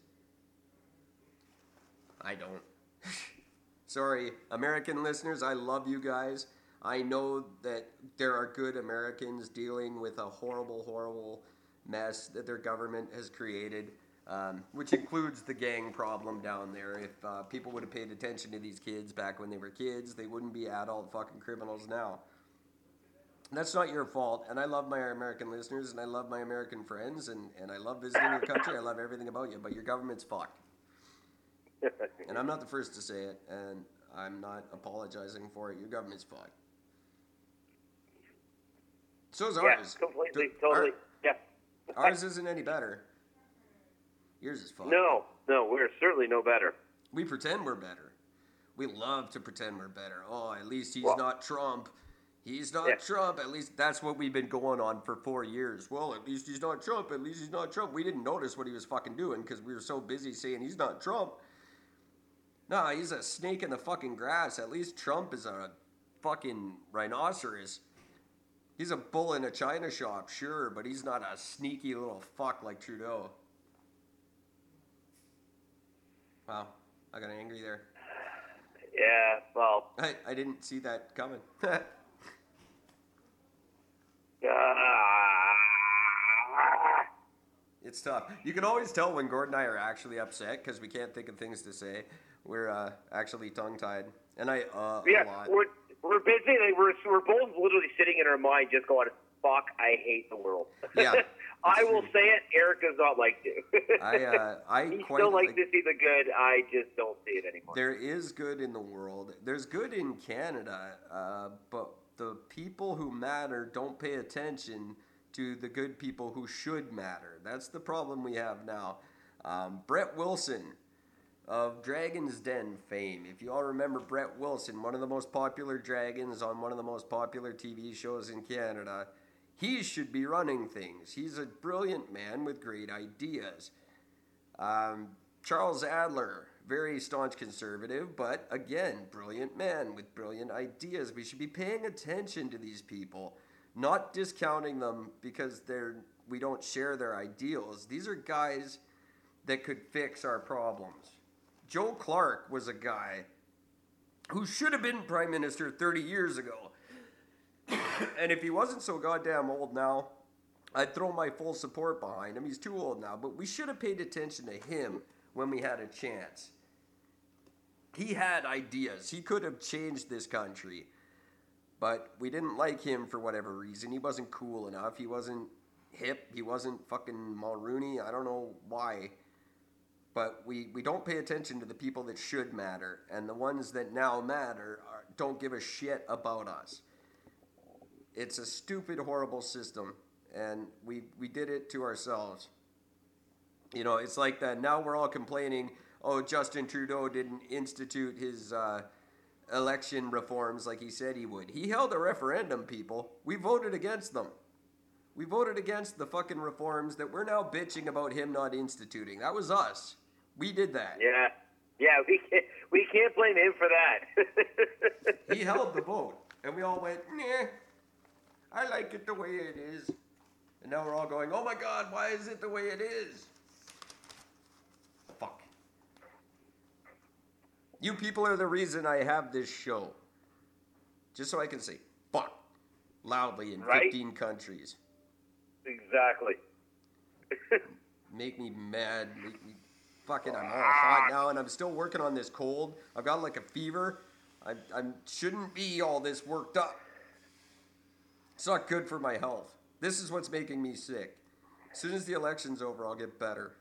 I don't. Sorry, American listeners, I love you guys. I know that there are good Americans dealing with a horrible, horrible mess that their government has created, um, which includes the gang problem down there. If uh, people would have paid attention to these kids back when they were kids, they wouldn't be adult fucking criminals now. That's not your fault. And I love my American listeners and I love my American friends and, and I love visiting your country. I love everything about you, but your government's fucked. and I'm not the first to say it, and I'm not apologizing for it. Your government's fucked. So is ours. Yeah, completely, totally. Our, yeah. ours isn't any better. Yours is fucked. No, no, we're certainly no better. We pretend we're better. We love to pretend we're better. Oh, at least he's well, not Trump. He's not yeah. Trump. At least that's what we've been going on for four years. Well, at least he's not Trump. At least he's not Trump. We didn't notice what he was fucking doing because we were so busy saying he's not Trump. Nah, he's a snake in the fucking grass. At least Trump is a fucking rhinoceros. He's a bull in a china shop, sure, but he's not a sneaky little fuck like Trudeau. Wow, I got angry there. Yeah, well. I, I didn't see that coming. it's tough. You can always tell when Gordon and I are actually upset because we can't think of things to say. We're uh, actually tongue tied, and I uh, yeah, we're we're busy. Like we're we're both literally sitting in our mind, just going, "Fuck, I hate the world." Yeah. I will say it. Eric does not like to. I uh, I he quite still likes like, to see the good. I just don't see it anymore. There is good in the world. There's good in Canada, uh, but the people who matter don't pay attention to the good people who should matter. That's the problem we have now. Um, Brett Wilson of Dragon's Den fame. If you all remember Brett Wilson, one of the most popular dragons on one of the most popular TV shows in Canada, he should be running things. He's a brilliant man with great ideas. Um, Charles Adler, very staunch conservative, but again, brilliant man with brilliant ideas. We should be paying attention to these people, not discounting them because they're we don't share their ideals. These are guys that could fix our problems. Joe Clark was a guy who should have been prime minister 30 years ago. and if he wasn't so goddamn old now, I'd throw my full support behind him. He's too old now, but we should have paid attention to him when we had a chance. He had ideas. He could have changed this country. But we didn't like him for whatever reason. He wasn't cool enough. He wasn't hip. He wasn't fucking Mulroney. I don't know why. But we, we don't pay attention to the people that should matter. And the ones that now matter are, don't give a shit about us. It's a stupid, horrible system. And we, we did it to ourselves. You know, it's like that. Now we're all complaining, oh, Justin Trudeau didn't institute his uh, election reforms like he said he would. He held a referendum, people. We voted against them. We voted against the fucking reforms that we're now bitching about him not instituting. That was us. We did that. Yeah. Yeah, we can't, we can't blame him for that. he held the vote, and we all went, nah, I like it the way it is. And now we're all going, oh my God, why is it the way it is? Fuck. You people are the reason I have this show. Just so I can say, fuck, loudly in right? 15 countries. Exactly. make me mad. Make me fucking. I'm all hot now, and I'm still working on this cold. I've got like a fever. I, I shouldn't be all this worked up. It's not good for my health. This is what's making me sick. As soon as the election's over, I'll get better.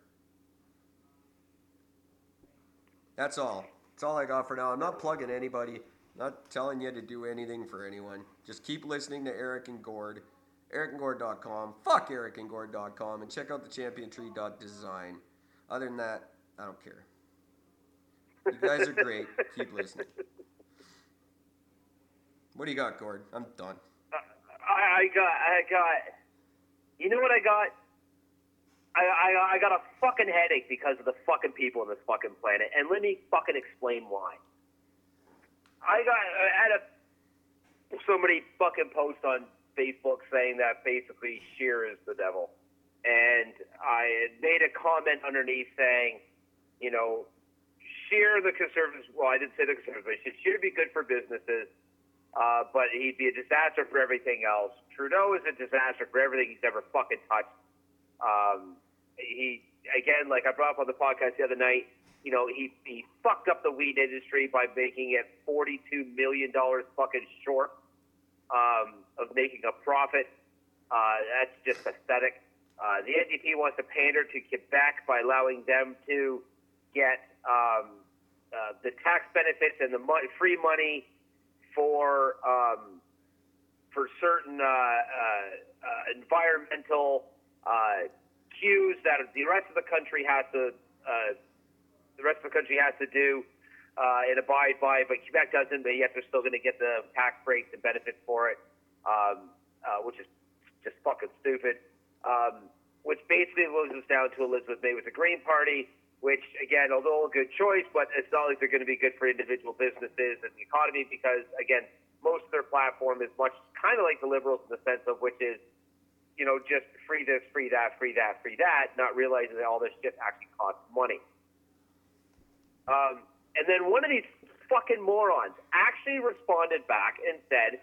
That's all. That's all I got for now. I'm not plugging anybody. Not telling you to do anything for anyone. Just keep listening to Eric and Gord. EricandGord.com. Fuck EricandGord.com and check out the championtree.design. Other than that, I don't care. You guys are great. Keep listening. What do you got, Gord? I'm done. Uh, I, I got, I got. You know what I got? I, I, I got a fucking headache because of the fucking people on this fucking planet, and let me fucking explain why. I got I had a somebody fucking post on Facebook saying that basically Scheer is the devil, and I made a comment underneath saying, you know, Scheer the conservatives. Well, I didn't say the conservatives. I said Scheer be good for businesses uh, but he'd be a disaster for everything else. Trudeau is a disaster for everything he's ever fucking touched. Um, he again, like I brought up on the podcast the other night, you know, he he fucked up the weed industry by making it forty-two million dollars fucking short um, of making a profit. Uh, that's just pathetic. Uh, the NDP wants to pander to Quebec by allowing them to get um, uh, the tax benefits and the mo- free money for um, for certain uh, uh, uh, environmental uh, cues that the rest of the country has to the rest of the country has to do and abide by, but Quebec doesn't. But yet they're still going to get the tax breaks and benefits for it, um, which is just fucking stupid. Um, which basically loses down to Elizabeth May with the Green Party which again, although a good choice, but it's not like they're going to be good for individual businesses and the economy because again, most of their platform is much kind of like the liberals in the sense of which is, you know, just free this, free that, free that, free that, not realizing that all this shit actually costs money. Um, and then one of these fucking morons actually responded back and said,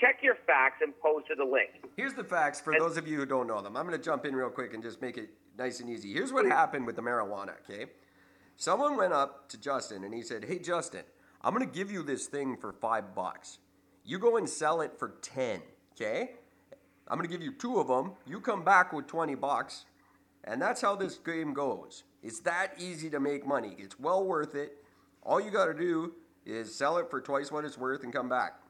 check your facts and posted a link. Here's the facts for and, those of you who don't know them. I'm going to jump in real quick and just make it nice and easy. Here's what happened with the marijuana, okay? Someone went up to Justin and he said, Hey, Justin, I'm going to give you this thing for five bucks. You go and sell it for 10, okay? I'm going to give you two of them. You come back with 20 bucks. And that's how this game goes. It's that easy to make money. It's well worth it. All you got to do is sell it for twice what it's worth and come back.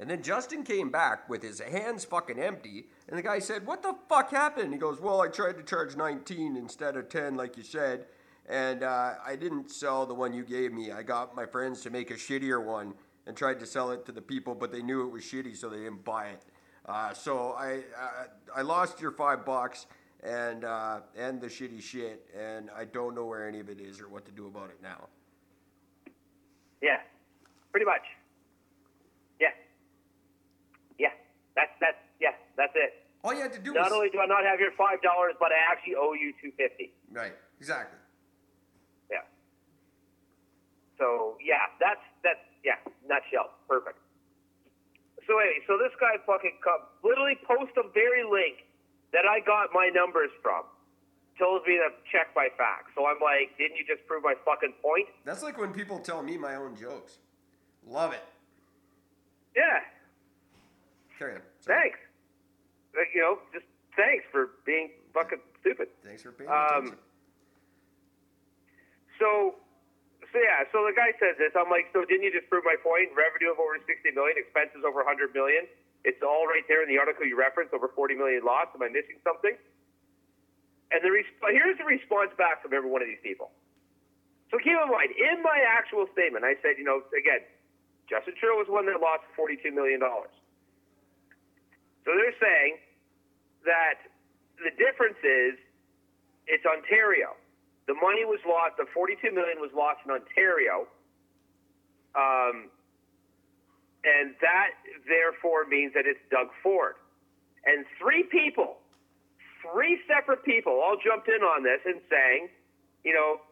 And then Justin came back with his hands fucking empty, and the guy said, What the fuck happened? He goes, Well, I tried to charge 19 instead of 10, like you said, and uh, I didn't sell the one you gave me. I got my friends to make a shittier one and tried to sell it to the people, but they knew it was shitty, so they didn't buy it. Uh, so I, uh, I lost your five bucks and, uh, and the shitty shit, and I don't know where any of it is or what to do about it now. Yeah, pretty much. That's that's yeah, that's it. All you had to do not was... only do I not have your five dollars, but I actually owe you two fifty. Right. Exactly. Yeah. So yeah, that's that's yeah, nutshell, perfect. So anyway, so this guy fucking come, literally post the very link that I got my numbers from. Tells me to check my facts. So I'm like, didn't you just prove my fucking point? That's like when people tell me my own jokes. Love it. Yeah. Carry on. Thanks. You know, just thanks for being fucking stupid. Thanks for being. Um, so, so yeah, so the guy says this. I'm like, so didn't you just prove my point? Revenue of over 60 million, expenses over 100 million. It's all right there in the article you referenced. Over 40 million lost. Am I missing something? And the resp- here's the response back from every one of these people. So keep in mind, in my actual statement, I said, you know, again, Justin Trudeau was one that lost 42 million dollars. So they're saying that the difference is it's Ontario. The money was lost. The 42 million was lost in Ontario, um, and that therefore means that it's Doug Ford. And three people, three separate people, all jumped in on this and saying, you know,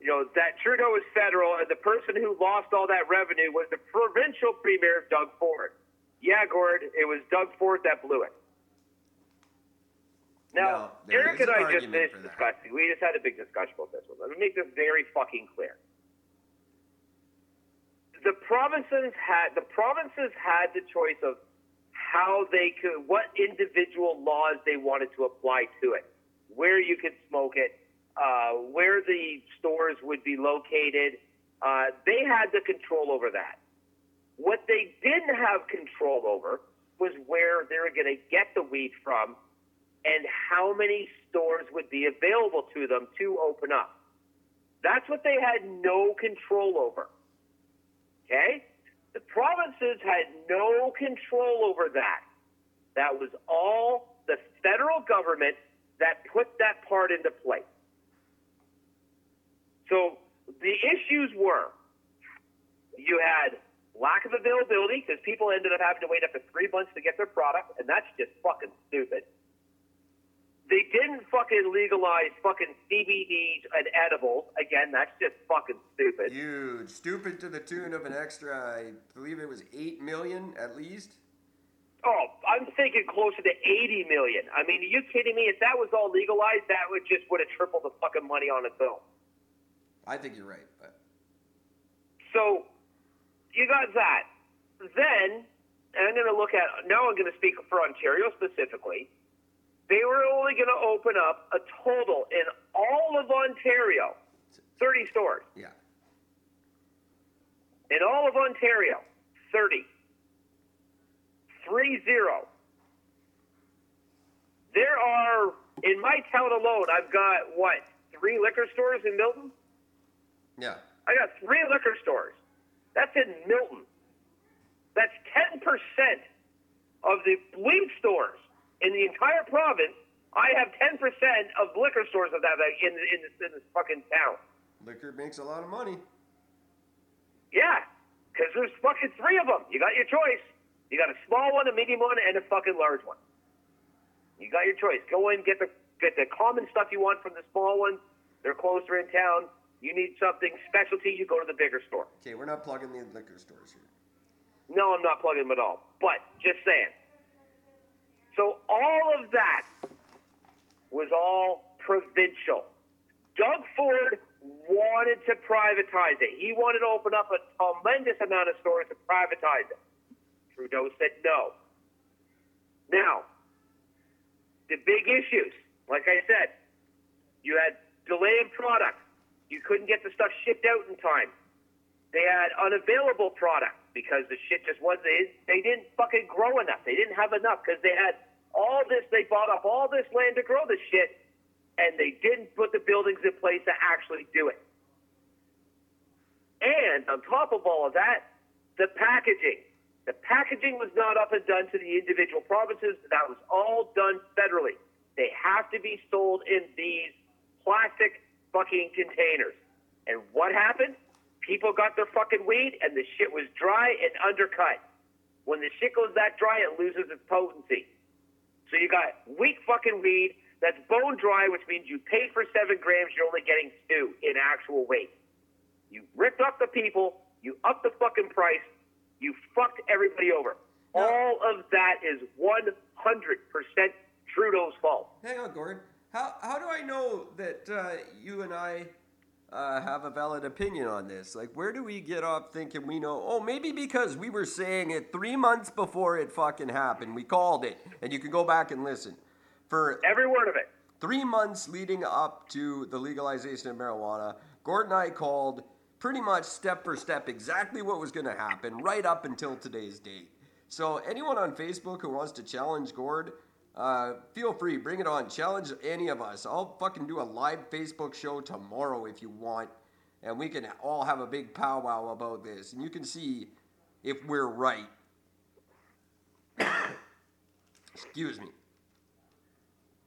you know that Trudeau is federal, and the person who lost all that revenue was the provincial premier Doug Ford. Yeah, Gord, it was Doug Ford that blew it. Now, no, Eric and I just finished discussing. We just had a big discussion about this one. Let me make this very fucking clear. The provinces had the provinces had the choice of how they could, what individual laws they wanted to apply to it, where you could smoke it, uh, where the stores would be located. Uh, they had the control over that. What they didn't have control over was where they were going to get the weed from and how many stores would be available to them to open up. That's what they had no control over. Okay? The provinces had no control over that. That was all the federal government that put that part into place. So the issues were you had lack of availability because people ended up having to wait up to three months to get their product, and that's just fucking stupid. They didn't fucking legalize fucking CBDs and edibles. Again, that's just fucking stupid. Huge. Stupid to the tune of an extra, I believe it was 8 million at least. Oh, I'm thinking closer to 80 million. I mean, are you kidding me? If that was all legalized, that would just would have tripled the fucking money on its own. I think you're right. But... So you got that. Then, and I'm going to look at, now I'm going to speak for Ontario specifically. They were only going to open up a total in all of Ontario 30 stores. Yeah. In all of Ontario, 30. 3 0. There are, in my town alone, I've got what, three liquor stores in Milton? Yeah. I got three liquor stores. That's in Milton. That's 10% of the weed stores in the entire province. I have 10% of liquor stores of that in, in, this, in this fucking town. Liquor makes a lot of money. Yeah, because there's fucking three of them. You got your choice. You got a small one, a medium one, and a fucking large one. You got your choice. Go in, get the get the common stuff you want from the small ones. They're closer in town. You need something specialty, you go to the bigger store. Okay, we're not plugging the liquor stores here. No, I'm not plugging them at all. But just saying. So all of that was all provincial. Doug Ford wanted to privatize it. He wanted to open up a tremendous amount of stores to privatize it. Trudeau said no. Now, the big issues, like I said, you had delay in product. You couldn't get the stuff shipped out in time. They had unavailable product because the shit just was they they didn't fucking grow enough. They didn't have enough because they had all this. They bought up all this land to grow the shit, and they didn't put the buildings in place to actually do it. And on top of all of that, the packaging. The packaging was not up and done to the individual provinces. That was all done federally. They have to be sold in these plastic fucking containers. And what happened? People got their fucking weed, and the shit was dry and undercut. When the shit goes that dry, it loses its potency. So you got weak fucking weed that's bone dry, which means you pay for seven grams, you're only getting two in actual weight. You ripped up the people, you upped the fucking price, you fucked everybody over. All of that is 100% Trudeau's fault. Hang on, Gord. How, how do I know that uh, you and I uh, have a valid opinion on this. Like, where do we get off thinking we know? Oh, maybe because we were saying it three months before it fucking happened. We called it, and you can go back and listen. For every word of it. Three months leading up to the legalization of marijuana, Gord and I called pretty much step for step exactly what was going to happen right up until today's date. So, anyone on Facebook who wants to challenge Gord, uh, feel free, bring it on. Challenge any of us. I'll fucking do a live Facebook show tomorrow if you want, and we can all have a big powwow about this, and you can see if we're right. Excuse me.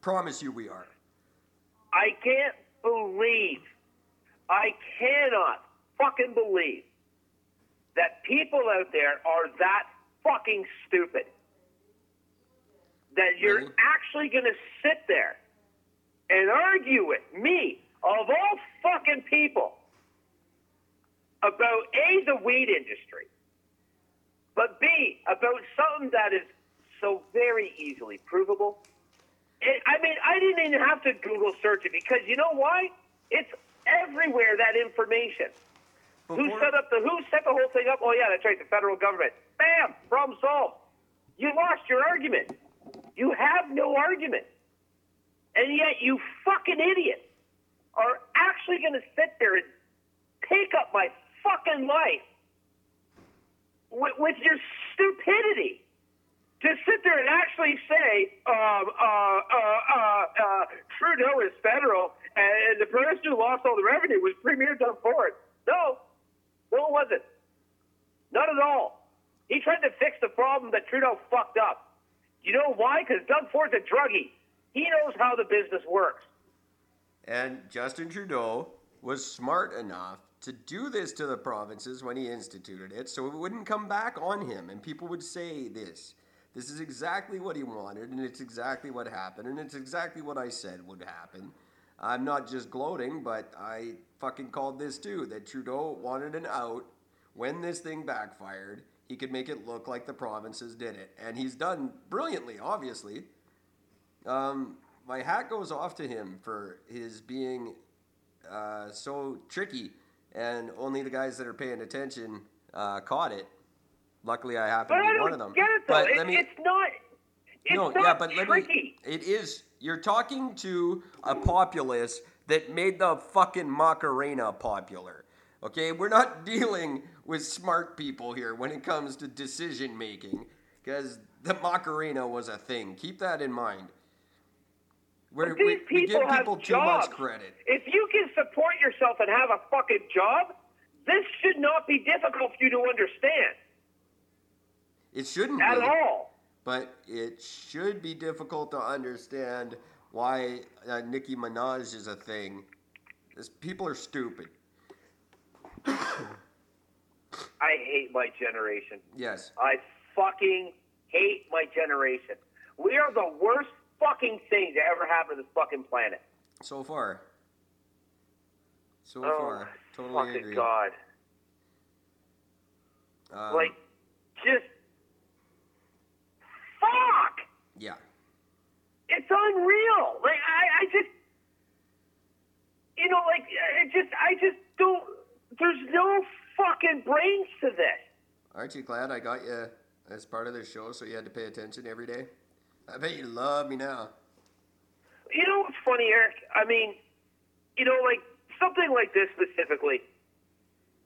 Promise you we are. I can't believe, I cannot fucking believe that people out there are that fucking stupid that you're really? actually going to sit there and argue with me, of all fucking people, about A, the weed industry, but B, about something that is so very easily provable. It, I mean, I didn't even have to Google search it because you know why? It's everywhere, that information. Before... Who set up the who set the whole thing up? Oh yeah, that's right, the federal government. Bam, problem solved. You lost your argument. You have no argument. And yet you fucking idiots are actually going to sit there and take up my fucking life with, with your stupidity. To sit there and actually say, um, uh, uh, uh, uh Trudeau is federal and the person who lost all the revenue was Premier Doug Ford. No, no, it wasn't. Not at all. He tried to fix the problem that Trudeau fucked up. You know why? Because Doug Ford's a druggie. He knows how the business works. And Justin Trudeau was smart enough to do this to the provinces when he instituted it so it wouldn't come back on him and people would say this. This is exactly what he wanted, and it's exactly what happened, and it's exactly what I said would happen. I'm not just gloating, but I fucking called this too that Trudeau wanted an out when this thing backfired. He could make it look like the provinces did it, and he's done brilliantly, obviously. Um, my hat goes off to him for his being uh, so tricky, and only the guys that are paying attention uh, caught it. Luckily, I happen But to be one of them. get it though. But It- let me, it's not. It's no, not yeah, but let tricky. me. It is. You're talking to a populace that made the fucking Macarena popular. Okay, we're not dealing with smart people here when it comes to decision making, because the Macarena was a thing. Keep that in mind. We're, But we, these we people give have people too jobs. much credit. If you can support yourself and have a fucking job, this should not be difficult for you to understand It shouldn't at be. all. But it should be difficult to understand why uh, Nicki Minaj is a thing. This, people are stupid. I hate my generation. Yes. I fucking hate my generation. We are the worst fucking thing to ever happen to this fucking planet. So far. So oh, far. Totally fucking agree. God. Um, like, just fuck. yeah. It's unreal. Like I, I just, you know, like it just, I just don't. There's no fucking brains to this. Aren't you glad I got you as part of the show so you had to pay attention every day? I bet you love me now. You know what's funny, Eric? I mean, you know, like something like this specifically.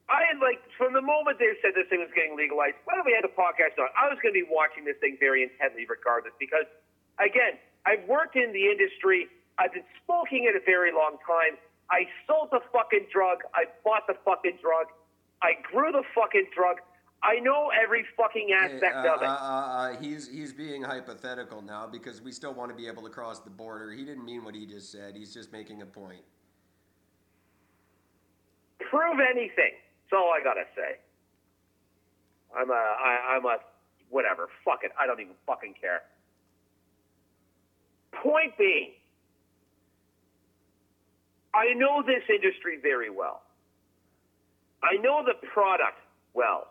I had like from the moment they said this thing was getting legalized. Whether we had a podcast on, I was going to be watching this thing very intently, regardless, because again, I've worked in the industry. I've been smoking it a very long time. I sold the fucking drug. I bought the fucking drug. I grew the fucking drug. I know every fucking Hey, aspect uh, of it. uh, uh, uh, he's he's being hypothetical now because we still want to be able to cross the border. He didn't mean what he just said. He's just making a point. prove anything. That's all I gotta say. I'm a, I, I'm a, whatever. Fuck it. I don't even fucking care. Point being, I know this industry very well. I know the product well.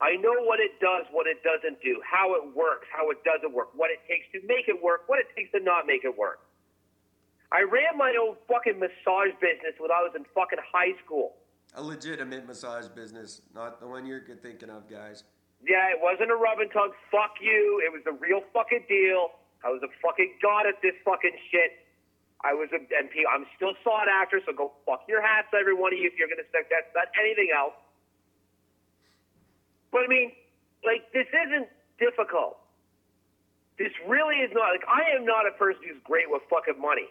I know what it does, what it doesn't do, how it works, how it doesn't work, what it takes to make it work, what it takes to not make it work. I ran my own fucking massage business when I was in fucking high school. A legitimate massage business, not the one you're thinking of, guys. Yeah, it wasn't a rub and tug. Fuck you. It was a real fucking deal. I was a fucking god at this fucking shit. I was a MP. I'm still sought after, so go fuck your hats, every one of you, if you're gonna stick that. Not anything else. But I mean, like, this isn't difficult. This really is not. Like, I am not a person who's great with fucking money.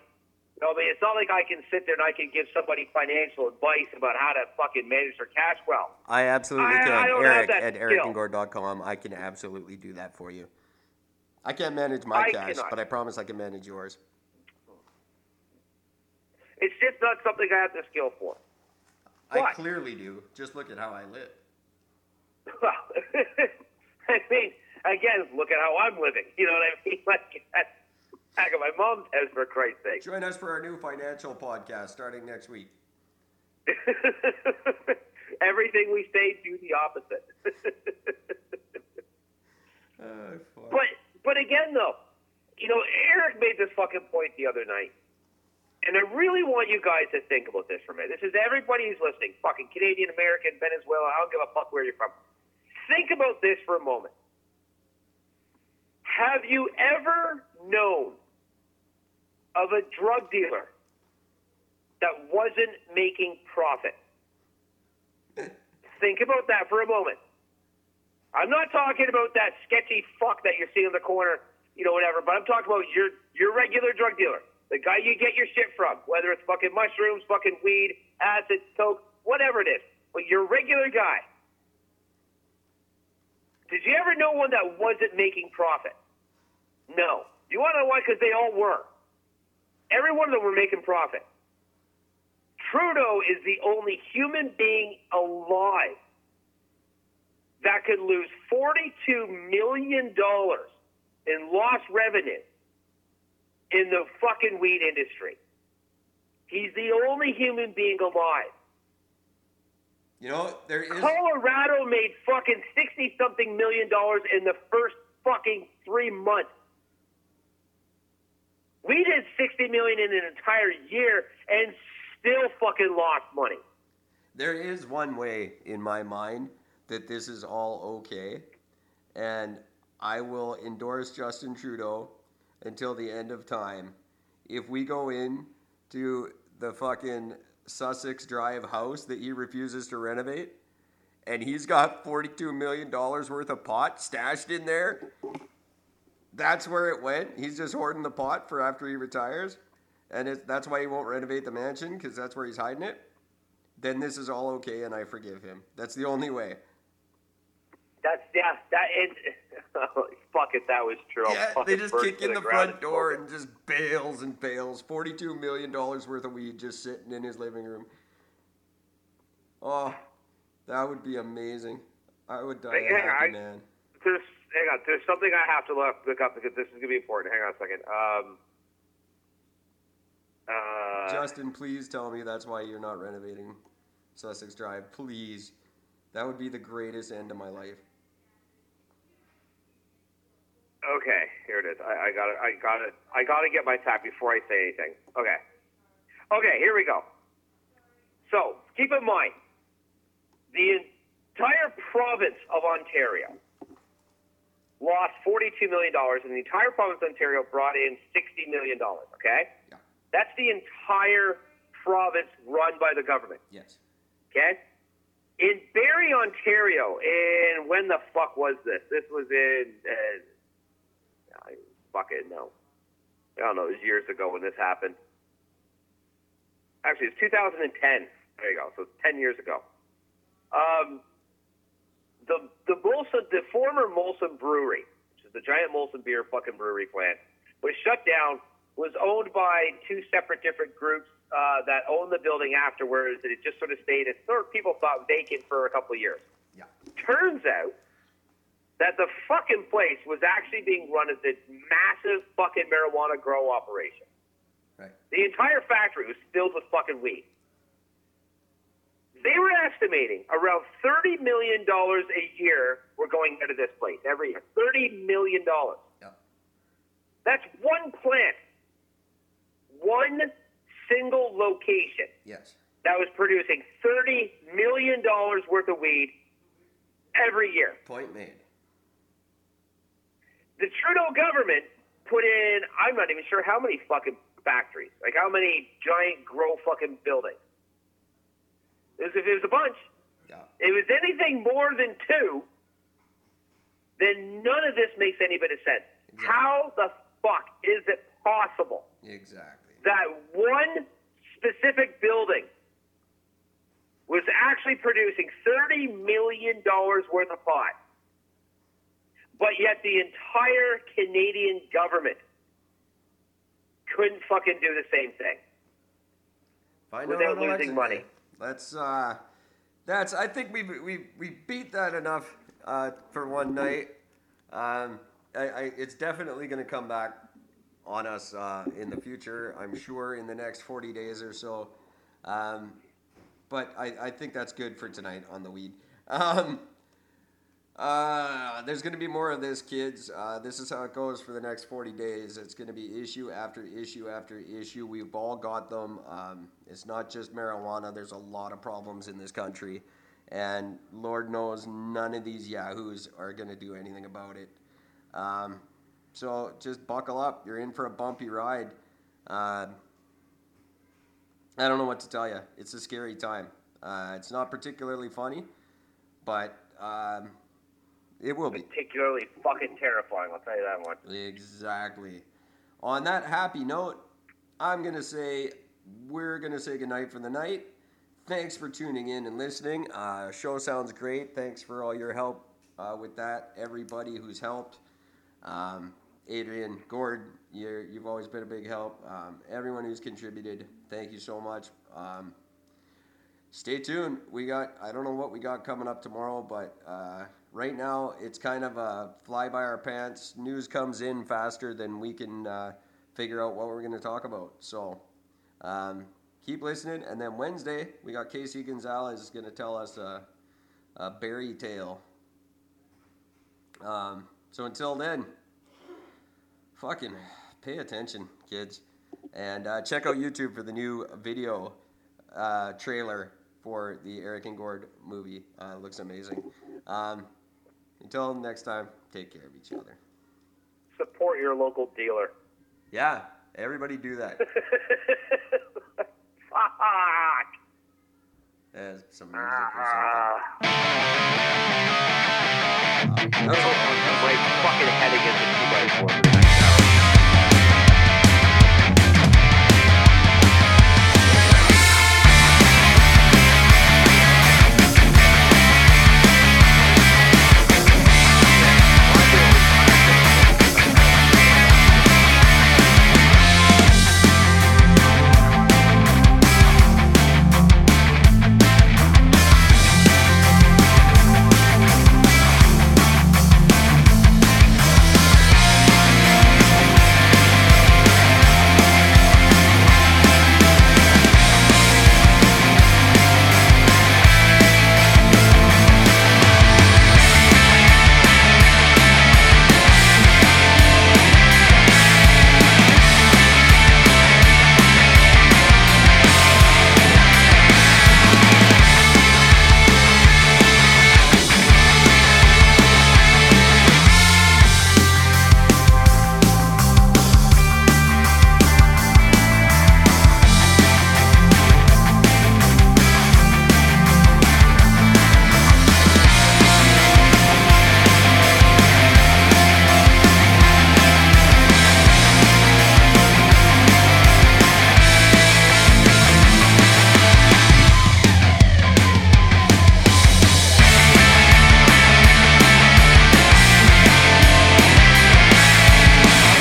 You know, I mean, it's not like I can sit there and I can give somebody financial advice about how to fucking manage their cash well. I absolutely I- can. I Eric at ericandgord.com. I can absolutely do that for you. I can't manage my I cash, cannot. but I promise I can manage yours. It's just not something I have the skill for. I clearly do. Just look at how I live. Well, I mean, again, look at how I'm living. You know what I mean? Like, that's back of my mom's house, for Christ's sake. Join us for our new financial podcast starting next week. Everything we say, do the opposite. But, but again, though, you know, Eric made this fucking point the other night. And I really want you guys to think about this for a minute. This is everybody who's listening, fucking Canadian, American, Venezuela, I don't give a fuck where you're from. Think about this for a moment. Have you ever known of a drug dealer that wasn't making profit? Think about that for a moment. I'm not talking about that sketchy fuck that you see in the corner, you know, whatever, but I'm talking about your your regular drug dealer. The guy you get your shit from, whether it's fucking mushrooms, fucking weed, acid, coke, whatever it is, but your regular guy. Did you ever know one that wasn't making profit? No. You want to know why? Because they all were. Every one of them were making profit. Trudeau is the only human being alive that could lose $42 million in lost revenue in the fucking weed industry. He's the only human being alive. You know, there is. Colorado made fucking 60 something million dollars in the first fucking three months. We did 60 million in an entire year and still fucking lost money. There is one way in my mind that this is all okay, and I will endorse Justin Trudeau until the end of time. If we go in to the fucking Sussex Drive house that he refuses to renovate, and he's got $42 million worth of pot stashed in there, that's where it went. He's just hoarding the pot for after he retires, and it, that's why he won't renovate the mansion because that's where he's hiding it. Then this is all okay, and I forgive him. That's the only way. That's yeah. That is. fuck it, that was true. Yeah, they just kick in the, the front door and just bales and bales. Forty-two million dollars worth of weed just sitting in his living room. Oh, that would be amazing. I would die hey, a happy I, man. There's, hang on, there's something I have to look, look up because this is gonna be important. Hang on a second. Um, uh, Justin, please tell me that's why you're not renovating Sussex Drive. Please, that would be the greatest end of my life. Okay, here it is. I, I got it. I got it. I got to get my tap before I say anything. Okay. Okay, here we go. So keep in mind, the entire province of Ontario lost $42 million, and the entire province of Ontario brought in $60 million. Okay? Yeah. That's the entire province run by the government. Yes. Okay? In Barrie, Ontario, and when the fuck was this? This was in. Uh, Fucking know. I don't know. It was years ago when this happened. Actually, it's 2010. There you go. So it's 10 years ago. Um, the the Molson, the former Molson Brewery, which is the giant Molson beer fucking brewery plant, was shut down. Was owned by two separate different groups uh, that owned the building afterwards, and it just sort of stayed. As sort of people thought vacant for a couple of years. Yeah. Turns out that the fucking place was actually being run as this massive fucking marijuana grow operation. Right. The entire factory was filled with fucking weed. They were estimating around $30 million a year were going of this place every year. $30 million. Yeah. That's one plant, one single location Yes. that was producing $30 million worth of weed every year. Point made. The Trudeau government put in, I'm not even sure how many fucking factories, like how many giant grow fucking buildings. It was, if it was a bunch, Yeah. if it was anything more than two, then none of this makes any bit of sense. Exactly. How the fuck is it possible Exactly. that one specific building was actually producing $30 million worth of pot? But yet the entire Canadian government couldn't fucking do the same thing. Find Without losing election money. Let's. Uh, that's. I think we we we beat that enough uh, for one night. Um, I, I, it's definitely going to come back on us uh, in the future. I'm sure in the next 40 days or so. Um, but I, I think that's good for tonight on the weed. Um, uh, there's going to be more of this, kids. Uh, this is how it goes for the next 40 days. It's going to be issue after issue after issue. We've all got them. Um, it's not just marijuana, there's a lot of problems in this country. And Lord knows none of these yahoos are going to do anything about it. Um, so just buckle up. You're in for a bumpy ride. Uh, I don't know what to tell you. It's a scary time. Uh, it's not particularly funny, but um, it will be. Particularly fucking terrifying, I'll tell you that one. Exactly. On that happy note, I'm going to say we're going to say goodnight for the night. Thanks for tuning in and listening. Uh, show sounds great. Thanks for all your help uh, with that. Everybody who's helped. Um, Adrian, Gord, you have always been a big help. Um, everyone who's contributed, thank you so much. Um, stay tuned. We got, I don't know what we got coming up tomorrow, but uh, right now it's kind of a fly by our pants. News comes in faster than we can uh, figure out what we're going to talk about. So um, keep listening. And then Wednesday, we got Casey Gonzalez is going to tell us a, a berry tale. Um, so until then, fucking pay attention, kids. And uh, check out YouTube for the new video uh, trailer for the Eric and Gord movie. Uh, looks amazing. Um, until next time, take care of each other. Support your local dealer. Yeah, everybody do that. Fuck. There's some music or something. Uh, That's. My fucking head against the two by four.